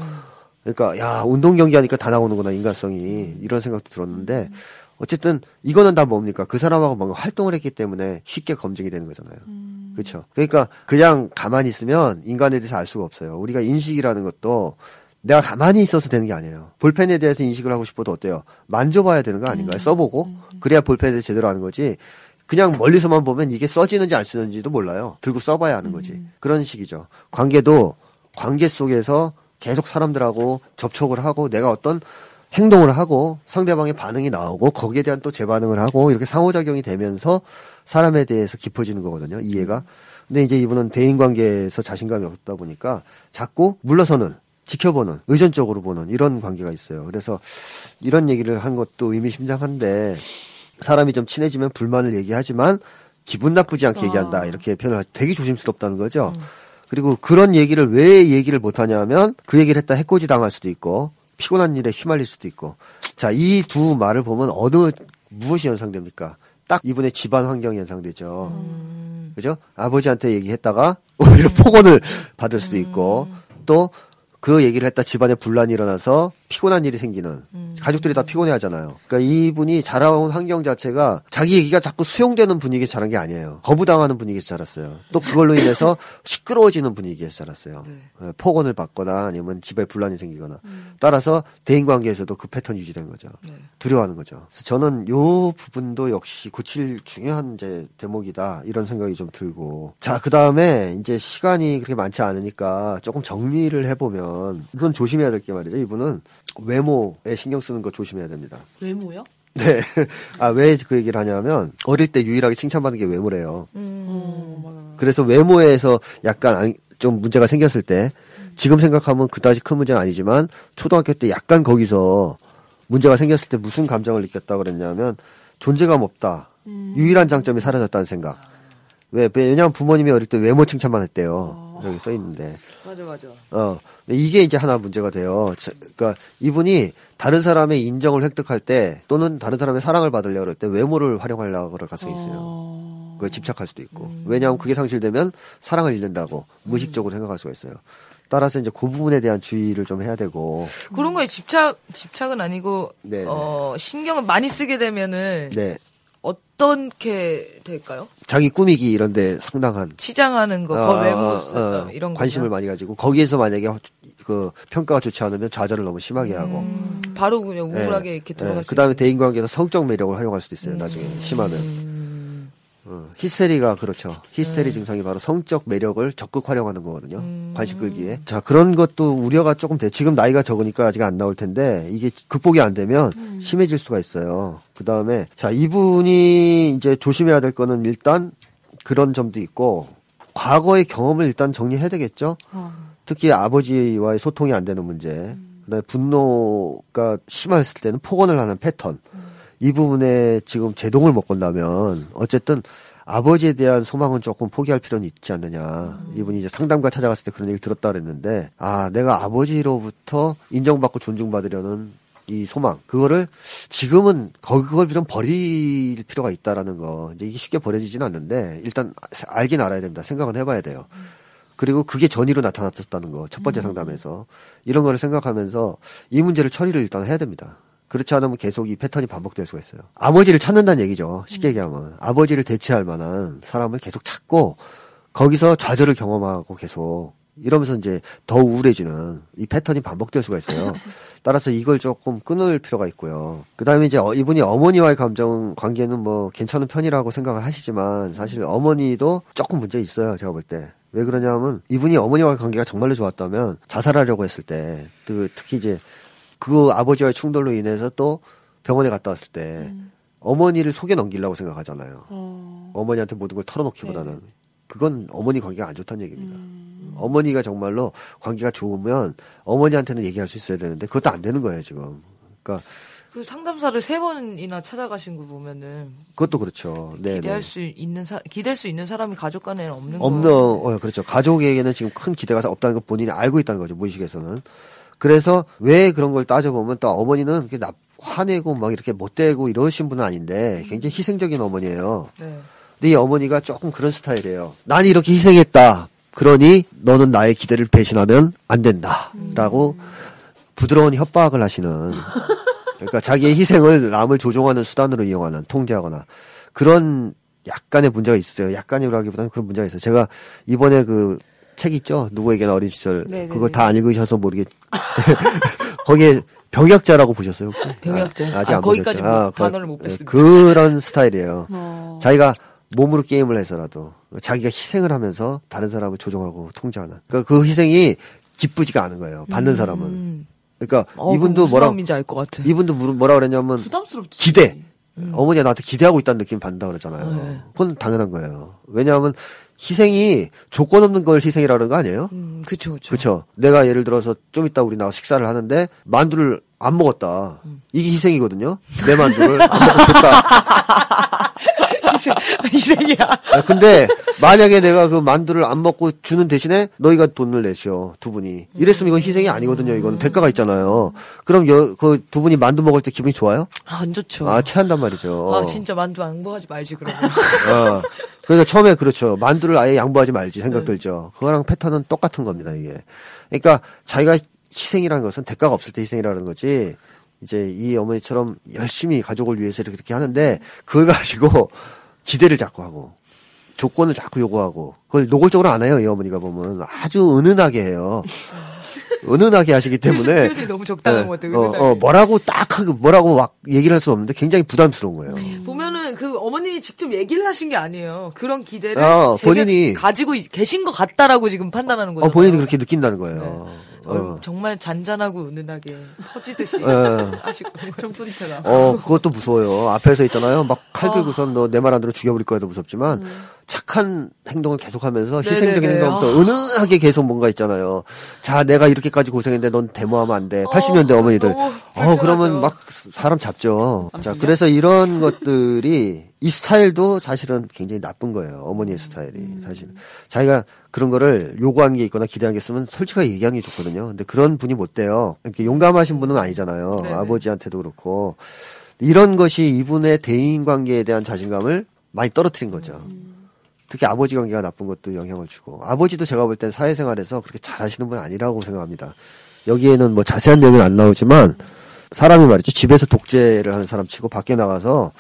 그러니까 야 운동 경기 하니까 다 나오는구나 인간성이 이런 생각도 들었는데 어쨌든 이거는 다 뭡니까 그 사람하고 뭔가 활동을 했기 때문에 쉽게 검증이 되는 거잖아요. 그렇죠. 그러니까 그냥 가만히 있으면 인간에 대해서 알 수가 없어요. 우리가 인식이라는 것도 내가 가만히 있어서 되는 게 아니에요. 볼펜에 대해서 인식을 하고 싶어도 어때요? 만져봐야 되는 거 아닌가요? 써보고 그래야 볼펜에 대해서 제대로 아는 거지. 그냥 멀리서만 보면 이게 써지는지 안 쓰는지도 몰라요. 들고 써봐야 아는 거지. 그런 식이죠. 관계도 관계 속에서 계속 사람들하고 접촉을 하고 내가 어떤 행동을 하고 상대방의 반응이 나오고 거기에 대한 또 재반응을 하고 이렇게 상호작용이 되면서 사람에 대해서 깊어지는 거거든요. 이해가. 근데 이제 이분은 대인 관계에서 자신감이 없다 보니까 자꾸 물러서는 지켜보는 의존적으로 보는 이런 관계가 있어요. 그래서 이런 얘기를 한 것도 의미심장한데 사람이 좀 친해지면 불만을 얘기하지만 기분 나쁘지 않게 얘기한다 이렇게 표현을 하- 되게 조심스럽다는 거죠. 그리고 그런 얘기를 왜 얘기를 못하냐면 그 얘기를 했다 해코지 당할 수도 있고 피곤한 일에 휘말릴 수도 있고 자 이 두 말을 보면 어느 무엇이 연상됩니까? 딱 이분의 집안 환경이 연상되죠. 그죠? 아버지한테 얘기했다가 오히려 폭언을 받을 수도 있고 또 그 얘기를 했다 집안에 분란이 일어나서 피곤한 일이 생기는 가족들이 다 피곤해 하잖아요. 그러니까 이분이 자라온 환경 자체가 자기 얘기가 자꾸 수용되는 분위기에서 자란 게 아니에요. 거부당하는 분위기에서 자랐어요. 또 그걸로 인해서 시끄러워지는 분위기에서 자랐어요. 예, 폭언을 받거나 아니면 집에 분란이 생기거나 따라서 대인 관계에서도 그 패턴이 유지된 거죠. 두려워하는 거죠. 그래서 저는 요 부분도 역시 고칠 중요한 이제 대목이다 이런 생각이 좀 들고 자그 다음에 이제 시간이 그렇게 많지 않으니까 조금 정리를 해보면 이건 조심해야 될 게 말이죠. 이분은 외모에 신경 쓰는 거 조심해야 됩니다. 외모요? 네. 아, 왜 그 얘기를 하냐면, 어릴 때 유일하게 칭찬받는 게 외모래요. 그래서 외모에서 약간 안- 좀 문제가 생겼을 때, 지금 생각하면 그다지 큰 문제는 아니지만, 초등학교 때 약간 거기서 문제가 생겼을 때 무슨 감정을 느꼈다 그랬냐면, 존재감 없다. 유일한 장점이 사라졌다는 생각. 왜? 왜냐면 부모님이 어릴 때 외모 칭찬만 했대요. 여기 써 있는데. 맞아 맞아. 어, 이게 이제 하나 문제가 돼요. 자, 그러니까 이분이 다른 사람의 인정을 획득할 때 또는 다른 사람의 사랑을 받으려고 그럴 때 외모를 활용하려고 그럴 가능성이 있어요. 그에 집착할 수도 있고. 왜냐하면 그게 상실되면 사랑을 잃는다고 무의식적으로 생각할 수가 있어요. 따라서 이제 그 부분에 대한 주의를 좀 해야 되고. 그런 거에 집착 집착은 아니고 네, 어 신경을 많이 쓰게 되면은 네. 어떻게 될까요? 자기 꾸미기 이런데 상당한 치장하는 거, 거 외모 어, 이런 거 관심을 많이 가지고 거기에서 만약에 그 평가가 좋지 않으면 좌절을 너무 심하게 하고 음, 바로 그냥 우울하게 예, 이렇게 들어갈 예, 수 그다음에. 대인 관계에서 성적 매력을 활용할 수도 있어요. 나중에 음. 심하면. 어, 히스테리가 그렇죠. 히스테리 증상이 바로 성적 매력을 적극 활용하는 거거든요. 관심 끌기에. 자, 그런 것도 우려가 조금 돼. 지금 나이가 적으니까 아직 안 나올 텐데 이게 극복이 안 되면 심해질 수가 있어요. 그 다음에 자, 이분이 이제 조심해야 될 거는 일단 그런 점도 있고 과거의 경험을 일단 정리해야 되겠죠. 특히 아버지와의 소통이 안 되는 문제. 그다음에 분노가 심했을 때는 폭언을 하는 패턴. 이 부분에 지금 제동을 못 건다면 어쨌든 아버지에 대한 소망은 조금 포기할 필요는 있지 않느냐. 이분이 이제 상담가 찾아갔을 때 그런 얘기를 들었다 그랬는데 아, 내가 아버지로부터 인정받고 존중받으려는 이 소망 그거를 지금은 그걸 좀 버릴 필요가 있다라는 거 이제 이게 쉽게 버려지지는 않는데 일단 알긴 알아야 됩니다. 생각은 해봐야 돼요. 그리고 그게 전이로 나타났었다는 거 첫 번째 상담에서. 이런 거를 생각하면서 이 문제를 처리를 일단 해야 됩니다. 그렇지 않으면 계속 이 패턴이 반복될 수가 있어요. 아버지를 찾는다는 얘기죠. 쉽게 얘기하면. 아버지를 대체할 만한 사람을 계속 찾고 거기서 좌절을 경험하고 계속 이러면서 이제 더 우울해지는 이 패턴이 반복될 수가 있어요. 따라서 이걸 조금 끊을 필요가 있고요. 그 다음에 이제 어- 이분이 어머니와의 감정 관계는 뭐 괜찮은 편이라고 생각을 하시지만 사실 어머니도 조금 문제 있어요. 제가 볼 때. 왜 그러냐면 이분이 어머니와의 관계가 정말로 좋았다면 자살하려고 했을 때 그 특히 이제 그 아버지와의 충돌로 인해서 또 병원에 갔다 왔을 때 어머니를 속여 넘기려고 생각하잖아요. 어. 어머니한테 모든 걸 털어놓기보다는 네. 그건 어머니 관계가 안 좋다는 얘기입니다. 어머니가 정말로 관계가 좋으면 어머니한테는 얘기할 수 있어야 되는데 그것도 안 되는 거예요 지금. 그러니까 그 상담사를 세 번이나 찾아가신 거 보면은 그것도 그렇죠. 네, 기대할 네. 수 있는 사 기댈 수 있는 사람이 가족 간에는 없는 없는 거. 어 그렇죠. 가족에게는 지금 큰 기대가 없다는 걸 본인이 알고 있다는 거죠 무의식에서는. 그래서 왜 그런 걸 따져보면 또 어머니는 그렇게 나, 화내고 막 이렇게 못되고 이러신 분은 아닌데 굉장히 희생적인 어머니예요. 네. 근데 이 어머니가 조금 그런 스타일이에요. 난 이렇게 희생했다. 그러니 너는 나의 기대를 배신하면 안 된다. 라고 부드러운 협박을 하시는. 그러니까 자기의 희생을 남을 조종하는 수단으로 이용하는, 통제하거나. 그런 약간의 문제가 있어요. 약간이라기보다는 그런 문제가 있어요. 제가 이번에 그 책 있죠? 누구에게나 어린 시절. 네네네. 그거 다 안 읽으셔서 모르겠, 거기에 병약자라고 보셨어요, 혹시? 병약자. 아, 아직 아, 안 거기까지 보셨죠? 못- 그- 단어를 못 예, 뺐습니다. 그런 스타일이에요. 어. 자기가 몸으로 게임을 해서라도 자기가 희생을 하면서 다른 사람을 조종하고 통제하는. 그러니까 그 희생이 기쁘지가 않은 거예요. 받는 사람은. 음. 그러니까 어, 이분도 무슨 뭐라 마음인지 알것 같아. 이분도 무- 뭐라 그랬냐면 부담스럽지. 기대. 어머니가 나한테 기대하고 있다는 느낌 받는다 그러잖아요. 네. 그건 당연한 거예요. 왜냐하면 희생이 조건 없는 걸 희생이라는 거 아니에요? 음, 그쵸, 그쵸. 그렇죠. 내가 예를 들어서 좀 이따 우리 나가 식사를 하는데 만두를 안 먹었다. 이게 희생이거든요. 내 만두를 안 먹고 줬다. 희생이야. 아, 근데 만약에 내가 그 만두를 안 먹고 주는 대신에 너희가 돈을 내시오 두 분이 이랬으면 이건 희생이 아니거든요. 이건 대가가 있잖아요. 그럼 그두 분이 만두 먹을 때 기분이 좋아요? 아, 안 좋죠. 아 체한단 말이죠. 아, 진짜 만두 양보하지 말지, 그러면. 어. 그러니까 처음에 그렇죠. 만두를 아예 양보하지 말지 생각 들죠. 그거랑 패턴은 똑같은 겁니다, 이게. 그러니까 자기가 희생이라는 것은 대가가 없을 때 희생이라는 거지. 이제 이 어머니처럼 열심히 가족을 위해서 이렇게 하는데 그걸 가지고 기대를 자꾸 하고 조건을 자꾸 요구하고 그걸 노골적으로 안 해요, 이 어머니가 보면. 아주 은은하게 해요. 은은하게 하시기 때문에 너무 적당한 것 같아요, 어. 어, 뭐라고 딱 하고 뭐라고 막 얘기를 할 수 없는데 굉장히 부담스러운 거예요. 보면은 그 어머님이 직접 얘기를 하신 게 아니에요. 그런 기대를 어, 본인이- 가지고 이- 계신 것 같다라고 지금 판단하는 거죠. 어, 본인이 그렇게 느낀다는 거예요. 어. 어, 정말 잔잔하고 은은하게 퍼지듯이 어. 하시고 종소리처럼. 어, 그것도 무서워요. 앞에서 있잖아요. 막 칼 들고선 너 내 말 안 들어 죽여버릴 거야도 무섭지만, 착한 행동을 계속하면서 희생적인 네네네. 행동하면서 은은하게 계속 뭔가 있잖아요. 자, 내가 이렇게까지 고생했는데 넌 데모하면 안 돼. 80년대 어, 어머니들. 어, 그러면. 막 사람 잡죠. 자, 그래서 이런 것들이 이 스타일도 사실은 굉장히 나쁜 거예요. 어머니의 스타일이. 사실. 자기가 그런 거를 요구하는 게 있거나 기대한 게 있으면 솔직하게 얘기하는 게 좋거든요. 근데 그런 분이 못 돼요. 이렇게 용감하신 분은 아니잖아요. 네네. 아버지한테도 그렇고. 이런 것이 이분의 대인 관계에 대한 자신감을 많이 떨어뜨린 거죠. 특히 아버지 관계가 나쁜 것도 영향을 주고 아버지도 제가 볼 땐 사회생활에서 그렇게 잘하시는 분 아니라고 생각합니다. 여기에는 뭐 자세한 내용은 안 나오지만 사람이 말이죠 집에서 독재를 하는 사람 치고 밖에 나가서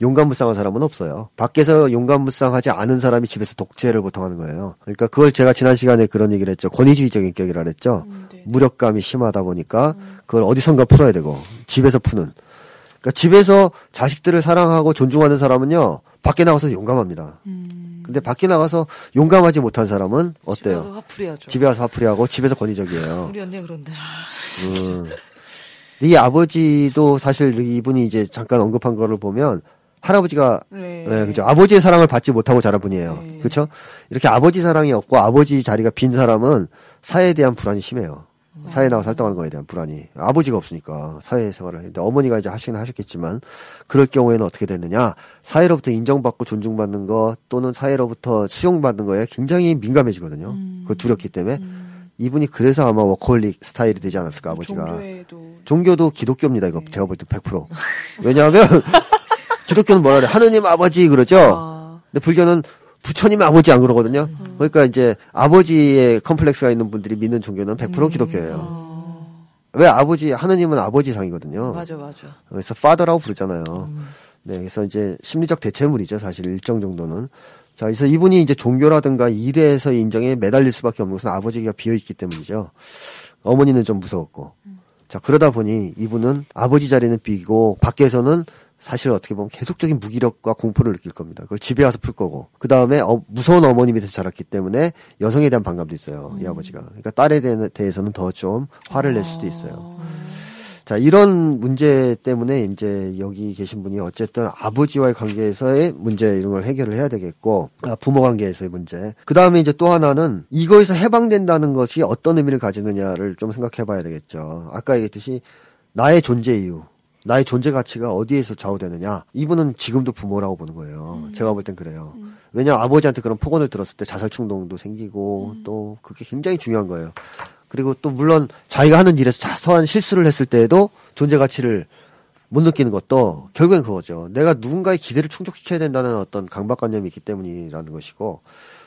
용감무쌍한 사람은 없어요. 밖에서 용감무쌍하지 않은 사람이 집에서 독재를 보통 하는 거예요. 그러니까 그걸 제가 지난 시간에 그런 얘기를 했죠. 권위주의적인 격이라 그랬죠. 무력감이 심하다 보니까 그걸 어디선가 풀어야 되고 집에서 푸는. 그러니까 집에서 자식들을 사랑하고 존중하는 사람은요. 밖에 나가서 용감합니다. 근데 밖에 나가서 용감하지 못한 사람은 집에 가서 어때요? 화풀이하죠. 집에 가서 화풀이하고 집에서 권위적이에요. 우리 언니 그런데. 음. 이 아버지도 사실 이분이 이제 잠깐 언급한 거를 보면 할아버지가 네. 네, 그죠. 아버지의 사랑을 받지 못하고 자란 분이에요. 그렇죠? 이렇게 아버지 사랑이 없고 아버지 자리가 빈 사람은 사회에 대한 불안이 심해요. 사회에 나가 활동하는 거에 대한 불안이. 아버지가 없으니까 사회 생활을 했는데 어머니가 이제 하시긴 하셨겠지만 그럴 경우에는 어떻게 됐느냐? 사회로부터 인정받고 존중받는 거 또는 사회로부터 수용받는 거에 굉장히 민감해지거든요. 그 두렵기 때문에 이분이 그래서 아마 워커홀릭 스타일이 되지 않았을까 아버지가. 종교에도 종교도 기독교입니다. 이거 제가 볼 때 100%. 왜냐하면 기독교는 뭐라 그래? 하느님 아버지 그러죠. 아. 근데 불교는 부처님 아버지 안 그러거든요. 그러니까 이제 아버지의 컴플렉스가 있는 분들이 믿는 종교는 100% 기독교예요. 왜 아버지 하느님은 아버지상이거든요. 맞아, 맞아. 그래서 파더라고 부르잖아요. 네, 그래서 이제 심리적 대체물이죠, 사실 일정 정도는. 자, 그래서 이분이 이제 종교라든가 일에서의 인정에 매달릴 수밖에 없는 것은 아버지가 비어 있기 때문이죠. 어머니는 좀 무서웠고. 자, 그러다 보니 이분은 아버지 자리는 비고 밖에서는 사실 어떻게 보면 계속적인 무기력과 공포를 느낄 겁니다. 그걸 집에 와서 풀 거고. 그 다음에 어, 무서운 어머니 밑에서 자랐기 때문에 여성에 대한 반감도 있어요. 이 아버지가. 그러니까 딸에 대- 대해서는 더 좀 화를 낼 수도 있어요. 자, 이런 문제 때문에 이제 여기 계신 분이 어쨌든 아버지와의 관계에서의 문제 이런 걸 해결을 해야 되겠고, 아, 부모 관계에서의 문제. 그 다음에 이제 또 하나는 이거에서 해방된다는 것이 어떤 의미를 가지느냐를 좀 생각해 봐야 되겠죠. 아까 얘기했듯이 나의 존재 이유. 나의 존재 가치가 어디에서 좌우되느냐. 이분은 지금도 부모라고 보는 거예요. 제가 볼 땐 그래요. 왜냐하면 아버지한테 그런 폭언을 들었을 때 자살 충동도 생기고 또 그게 굉장히 중요한 거예요. 그리고 또 물론 자기가 하는 일에서 자서한 실수를 했을 때에도 존재 가치를 못 느끼는 것도 결국엔 그거죠. 내가 누군가의 기대를 충족시켜야 된다는 어떤 강박관념이 있기 때문이라는 것이고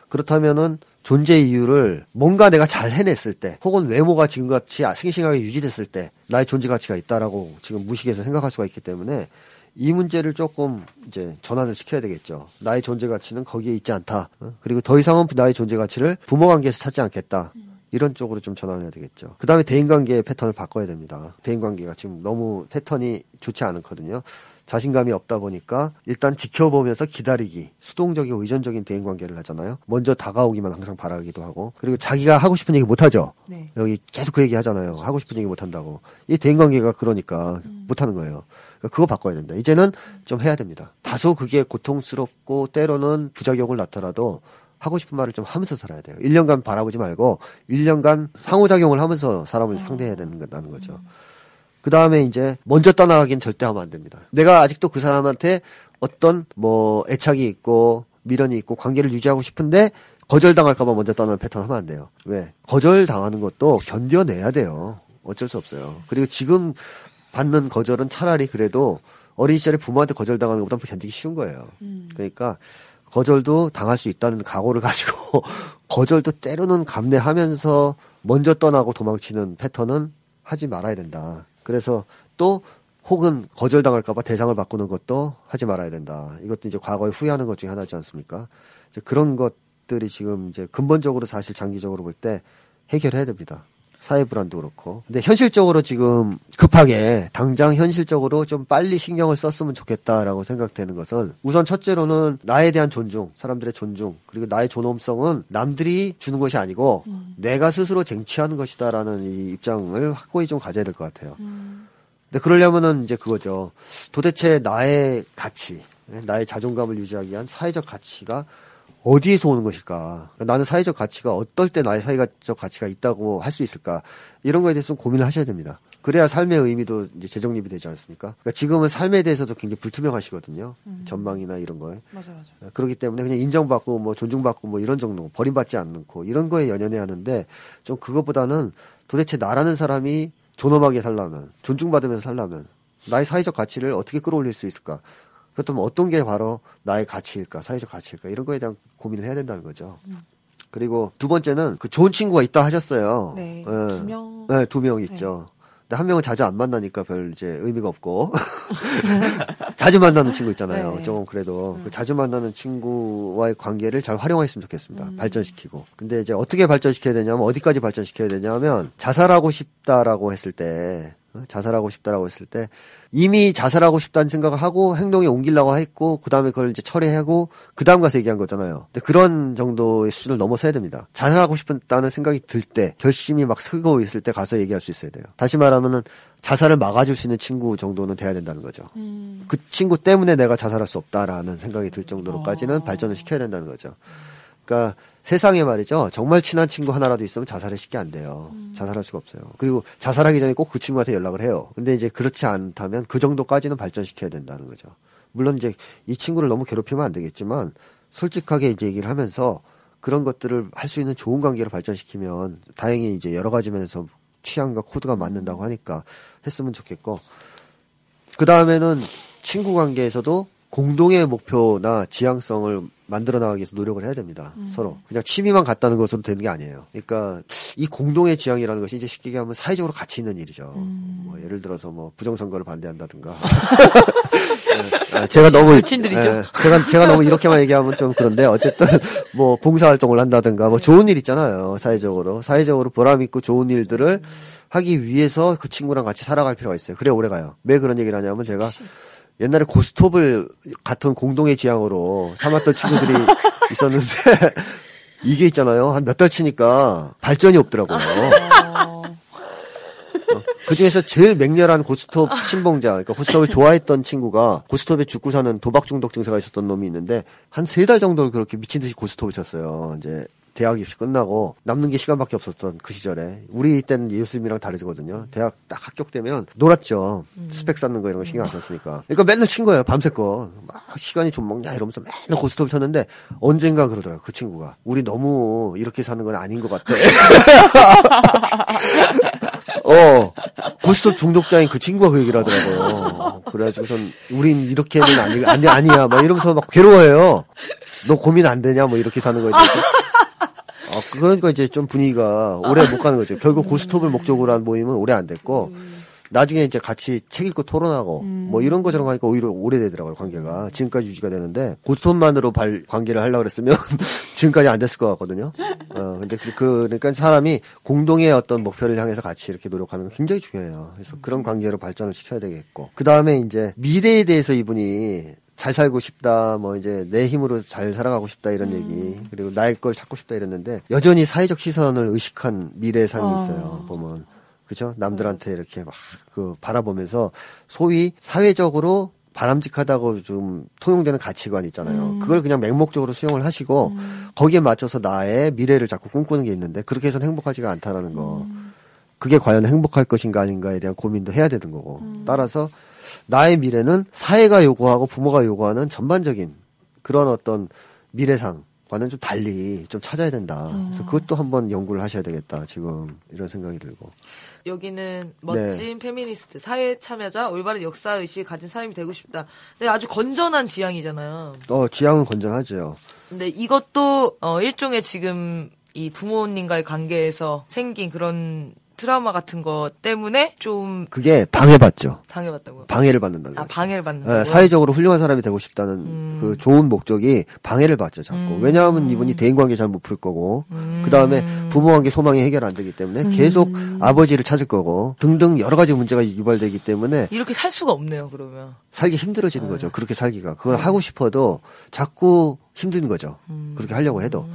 그렇다면은 존재 이유를 뭔가 내가 잘 해냈을 때 혹은 외모가 지금같이 싱싱하게 유지됐을 때 나의 존재 가치가 있다라고 지금 무식해서 생각할 수가 있기 때문에 이 문제를 조금 이제 전환을 시켜야 되겠죠. 나의 존재 가치는 거기에 있지 않다. 어? 그리고 더 이상은 나의 존재 가치를 부모 관계에서 찾지 않겠다. 이런 쪽으로 좀 전환을 해야 되겠죠. 그 다음에 대인관계의 패턴을 바꿔야 됩니다. 대인관계가 지금 너무 패턴이 좋지 않거든요. 자신감이 없다 보니까 일단 지켜보면서 기다리기, 수동적이고 의존적인 대인 관계를 하잖아요. 먼저 다가오기만 항상 바라기도 하고, 그리고 자기가 하고 싶은 얘기 못 하죠. 네. 여기 계속 그 얘기 하잖아요. 하고 싶은 얘기 못 한다고. 이 대인 관계가 그러니까 못 하는 거예요. 그러니까 그거 바꿔야 됩니다. 이제는 좀 해야 됩니다. 다소 그게 고통스럽고 때로는 부작용을 나타나도 하고 싶은 말을 좀 하면서 살아야 돼요. 1년간 바라보지 말고 1년간 상호작용을 하면서 사람을 상대해야 되는 거다는 거죠. 그 다음에 이제 먼저 떠나가긴 절대 하면 안 됩니다. 내가 아직도 그 사람한테 어떤 뭐 애착이 있고 미련이 있고 관계를 유지하고 싶은데 거절당할까봐 먼저 떠나는 패턴 하면 안 돼요. 왜? 거절당하는 것도 견뎌내야 돼요. 어쩔 수 없어요. 그리고 지금 받는 거절은 차라리 그래도 어린 시절에 부모한테 거절당하는 것보다 견디기 쉬운 거예요. 그러니까 거절도 당할 수 있다는 각오를 가지고 거절도 때로는 감내하면서 먼저 떠나고 도망치는 패턴은 하지 말아야 된다. 그래서 또 혹은 거절당할까봐 대상을 바꾸는 것도 하지 말아야 된다. 이것도 이제 과거에 후회하는 것 중에 하나지 않습니까? 이제 그런 것들이 지금 이제 근본적으로 사실 장기적으로 볼 때 해결해야 됩니다. 사회 불안도 그렇고. 근데 현실적으로 지금 급하게 당장 현실적으로 좀 빨리 신경을 썼으면 좋겠다라고 생각되는 것은 우선 첫째로는 나에 대한 존중, 사람들의 존중, 그리고 나의 존엄성은 남들이 주는 것이 아니고 내가 스스로 쟁취하는 것이다라는 이 입장을 확고히 좀 가져야 될 것 같아요. 근데 그러려면은 이제 그거죠. 도대체 나의 가치, 나의 자존감을 유지하기 위한 사회적 가치가 어디에서 오는 것일까? 나는 사회적 가치가 어떨 때 나의 사회적 가치가 있다고 할 수 있을까? 이런 거에 대해서 고민을 하셔야 됩니다. 그래야 삶의 의미도 이제 재정립이 되지 않습니까? 그러니까 지금은 삶에 대해서도 굉장히 불투명하시거든요. 전망이나 이런 거에. 맞아 맞아. 그렇기 때문에 그냥 인정받고 뭐 존중받고 뭐 이런 정도 버림받지 않고 이런 거에 연연해야 하는데 좀 그것보다는 도대체 나라는 사람이 존엄하게 살려면 존중받으면서 살려면 나의 사회적 가치를 어떻게 끌어올릴 수 있을까? 그렇다면 어떤 게 바로 나의 가치일까, 사회적 가치일까 이런 거에 대한 고민을 해야 된다는 거죠. 그리고 두 번째는 그 좋은 친구가 있다 하셨어요. 네, 예. 두 명. 네, 두 명 있죠. 근데 한 명은 자주 안 만나니까 별 이제 의미가 없고 자주 만나는 친구 있잖아요. 네. 조금 그래도 그 자주 만나는 친구와의 관계를 잘 활용했으면 좋겠습니다. 발전시키고. 근데 이제 어떻게 발전시켜야 되냐면 어디까지 발전시켜야 되냐면 자살하고 싶다라고 했을 때 어? 자살하고 싶다라고 했을 때 이미 자살하고 싶다는 생각을 하고 행동에 옮기려고 했고 그 다음에 그걸 이제 처리하고 그 다음 가서 얘기한 거잖아요. 근데 그런 정도의 수준을 넘어서야 됩니다. 자살하고 싶다는 생각이 들 때 결심이 막 서고 있을 때 가서 얘기할 수 있어야 돼요. 다시 말하면은 자살을 막아줄 수 있는 친구 정도는 돼야 된다는 거죠. 그 친구 때문에 내가 자살할 수 없다라는 생각이 들 정도로까지는 발전을 시켜야 된다는 거죠. 그러니까 세상에 말이죠. 정말 친한 친구 하나라도 있으면 자살이 쉽게 안 돼요. 자살할 수가 없어요. 그리고 자살하기 전에 꼭 그 친구한테 연락을 해요. 근데 이제 그렇지 않다면 그 정도까지는 발전시켜야 된다는 거죠. 물론 이제 이 친구를 너무 괴롭히면 안 되겠지만 솔직하게 이제 얘기를 하면서 그런 것들을 할 수 있는 좋은 관계를 발전시키면 다행히 이제 여러 가지 면에서 취향과 코드가 맞는다고 하니까 했으면 좋겠고 그 다음에는 친구 관계에서도 공동의 목표나 지향성을 만들어 나가기 위해서 노력을 해야 됩니다. 서로. 그냥 취미만 갖다는 것으로 되는 게 아니에요. 그러니까 이 공동의 지향이라는 것이 이제 쉽게 얘기하면 사회적으로 가치 있는 일이죠. 뭐 예를 들어서 뭐 부정선거를 반대한다든가. 예, 아, 제가 너무. 예, 제가 제가 너무 이렇게만 얘기하면 좀 그런데 어쨌든 뭐 봉사 활동을 한다든가 뭐 좋은 일 있잖아요. 사회적으로 사회적으로 보람 있고 좋은 일들을 하기 위해서 그 친구랑 같이 살아갈 필요가 있어요. 그래 오래 가요. 왜 그런 얘기를 하냐면 제가 옛날에 고스톱을 같은 공동의 지향으로 삼았던 친구들이 있었는데 이게 있잖아요. 한 몇 달 치니까 발전이 없더라고요. 그 중에서 제일 맹렬한 고스톱 신봉자, 그러니까 고스톱을 좋아했던 친구가 고스톱에 죽고 사는 도박 중독 증세가 있었던 놈이 있는데 한 세 달 정도를 그렇게 미친 듯이 고스톱을 쳤어요. 이제 대학 입시 끝나고 남는 게 시간밖에 없었던 그 시절에 우리 때는 예수님이랑 다르거든요. 대학 딱 합격되면 놀았죠. 스펙 쌓는 거 이런 거 신경 안 썼으니까. 그러니까 맨날 친 거예요. 밤새껏 막 시간이 좀 먹냐 이러면서 맨날 고스톱을 쳤는데 언젠가 그러더라고 그 친구가 우리 너무 이렇게 사는 건 아닌 것 같아. 어, 고스톱 중독자인 그 친구가 그 얘기를 하더라고요. 그래가지고선, 우린 이렇게는 아니, 아니, 아니야. 막 이러면서 막 괴로워해요. 너 고민 안 되냐? 뭐 이렇게 사는 거에 대해서. 아, 그러니까 이제 좀 분위기가 오래 못 가는 거죠. 결국 고스톱을 목적으로 한 모임은 오래 안 됐고, 나중에 이제 같이 책 읽고 토론하고, 뭐 이런 것처럼 하니까 오히려 오래되더라고요, 관계가. 지금까지 유지가 되는데, 고스톱만으로 발, 관계를 하려고 그랬으면, 지금까지 안 됐을 것 같거든요. 어, 근데 그, 그, 그러니까 사람이 공동의 어떤 목표를 향해서 같이 이렇게 노력하는 건 굉장히 중요해요. 그래서 그런 관계로 발전을 시켜야 되겠고. 그 다음에 이제 미래에 대해서 이분이 잘 살고 싶다, 뭐 이제 내 힘으로 잘 살아가고 싶다 이런 얘기, 그리고 나의 걸 찾고 싶다 이랬는데 여전히 사회적 시선을 의식한 미래의 삶이 있어요. 보면 그죠? 남들한테 이렇게 막 그 바라보면서 소위 사회적으로 바람직하다고 좀 통용되는 가치관 있잖아요. 그걸 그냥 맹목적으로 수용을 하시고 거기에 맞춰서 나의 미래를 자꾸 꿈꾸는 게 있는데 그렇게 해서는 행복하지가 않다라는 거. 그게 과연 행복할 것인가 아닌가에 대한 고민도 해야 되는 거고. 따라서 나의 미래는 사회가 요구하고 부모가 요구하는 전반적인 그런 어떤 미래상과는 좀 달리 좀 찾아야 된다. 그래서 그것도 한번 연구를 하셔야 되겠다. 지금 이런 생각이 들고. 여기는 멋진 페미니스트, 사회 참여자, 올바른 역사 의식 가진 사람이 되고 싶다. 근데 아주 건전한 지향이잖아요. 어, 지향은 건전하죠. 근데 이것도 어 일종의 지금 이 부모님과의 관계에서 생긴 그런 트라우마 같은 것 때문에 좀 그게 방해받죠. 당해봤다고요. 방해를 받는다는 아 거죠. 방해를 받는다고. 예, 사회적으로 훌륭한 사람이 되고 싶다는 그 좋은 목적이 방해를 받죠, 자꾸. 왜냐하면 이분이 대인관계 잘 못 풀 거고, 그 다음에 부모관계 소망이 해결 안 되기 때문에 계속 아버지를 찾을 거고, 등등 여러 가지 문제가 유발되기 때문에 이렇게 살 수가 없네요. 그러면. 살기 힘들어지는 거죠. 그렇게 살기가. 그걸 하고 싶어도 자꾸 힘든 거죠. 그렇게 하려고 해도.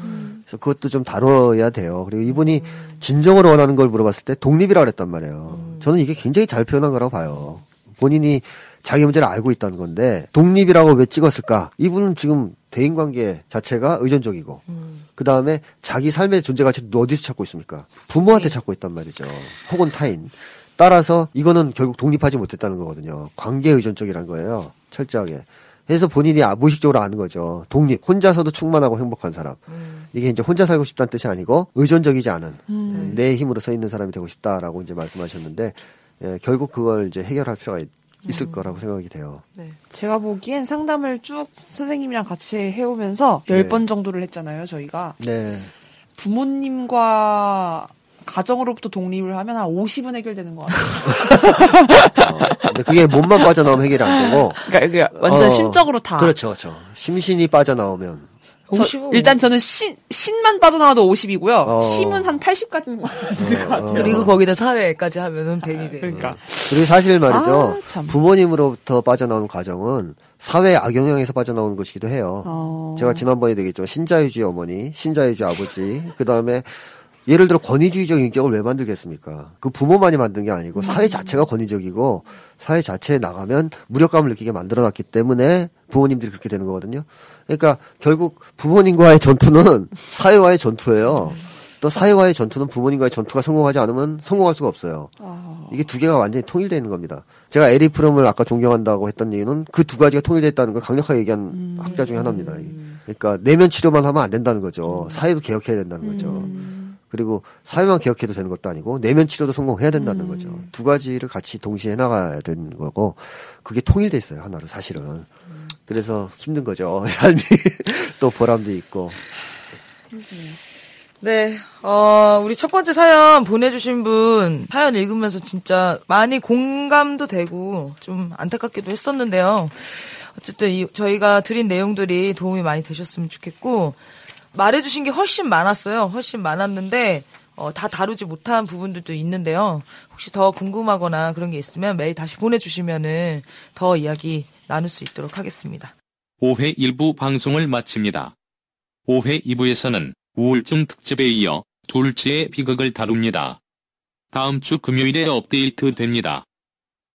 그래서 그것도 좀 다뤄야 돼요. 그리고 이분이 진정으로 원하는 걸 물어봤을 때 독립이라고 그랬단 말이에요. 저는 이게 굉장히 잘 표현한 거라고 봐요. 본인이 자기 문제를 알고 있다는 건데 독립이라고 왜 찍었을까? 이분은 지금 대인 관계 자체가 의존적이고 그 다음에 자기 삶의 존재 가치를 어디서 찾고 있습니까? 부모한테 찾고 있단 말이죠. 혹은 타인. 따라서 이거는 결국 독립하지 못했다는 거거든요. 관계 의존적이라는 거예요. 철저하게. 그래서 본인이 아- 무의식적으로 아는 거죠. 독립. 혼자서도 충만하고 행복한 사람. 이게 이제 혼자 살고 싶다는 뜻이 아니고 의존적이지 않은 내 힘으로 서 있는 사람이 되고 싶다라고 이제 말씀하셨는데 예, 결국 그걸 이제 해결할 필요가 있, 있을 거라고 생각이 돼요. 네. 제가 보기엔 상담을 쭉 선생님이랑 같이 해오면서 네. 10번 정도를 했잖아요, 저희가. 네. 부모님과 가정으로부터 독립을 하면 한 50은 해결되는 것 같아요. 어, 근데 그게 몸만 빠져나오면 해결이 안 되고. 그러니까, 그러니까 완전 어, 심적으로 다. 그렇죠, 그렇죠. 심신이 빠져나오면. 저- 50은 일단 저는 신, 신만 빠져나와도 50이고요. 어. 심은 한 80까지는 있을 것 같아요. 그리고 거기다 사회까지 하면은 100이 돼. 그러니까. 그리고 사실 말이죠. 아, 참. 부모님으로부터 빠져나오는 과정은 사회 악영향에서 빠져나오는 것이기도 해요. 어. 제가 지난번에 얘기했지만 신자유주의 어머니, 신자유주의 아버지, 그 다음에 예를 들어 권위주의적 인격을 왜 만들겠습니까? 그 부모만이 만든 게 아니고 사회 자체가 권위적이고 사회 자체에 나가면 무력감을 느끼게 만들어놨기 때문에 부모님들이 그렇게 되는 거거든요. 그러니까 결국 부모님과의 전투는 사회와의 전투예요. 또 사회와의 전투는 부모님과의 전투가 성공하지 않으면 성공할 수가 없어요. 이게 두 개가 완전히 통일되어 있는 겁니다. 제가 에리 프롬을 아까 존경한다고 했던 이유는 그 두 가지가 통일되어 있다는 걸 강력하게 얘기한 학자 중에 하나입니다. 그러니까 내면 치료만 하면 안 된다는 거죠. 사회도 개혁해야 된다는 거죠. 그리고 사회만 개혁해도 되는 것도 아니고 내면 치료도 성공해야 된다는 거죠. 두 가지를 같이 동시에 해 나가야 되는 거고 그게 통일돼 있어요 하나로 사실은. 그래서 힘든 거죠 삶이 또 보람도 있고. 네, 어, 우리 첫 번째 사연 보내주신 분, 사연 읽으면서 진짜 많이 공감도 되고, 좀 안타깝기도 했었는데요. 어쨌든, 이, 저희가 드린 내용들이 도움이 많이 되셨으면 좋겠고, 말해주신 게 훨씬 많았어요. 훨씬 많았는데, 어, 다 다루지 못한 부분들도 있는데요. 혹시 더 궁금하거나 그런 게 있으면 메일 다시 보내주시면은 더 이야기 나눌 수 있도록 하겠습니다. 5회 1부 방송을 마칩니다. 5회 2부에서는 우울증 특집에 이어 둘째의 비극을 다룹니다. 다음 주 금요일에 업데이트 됩니다.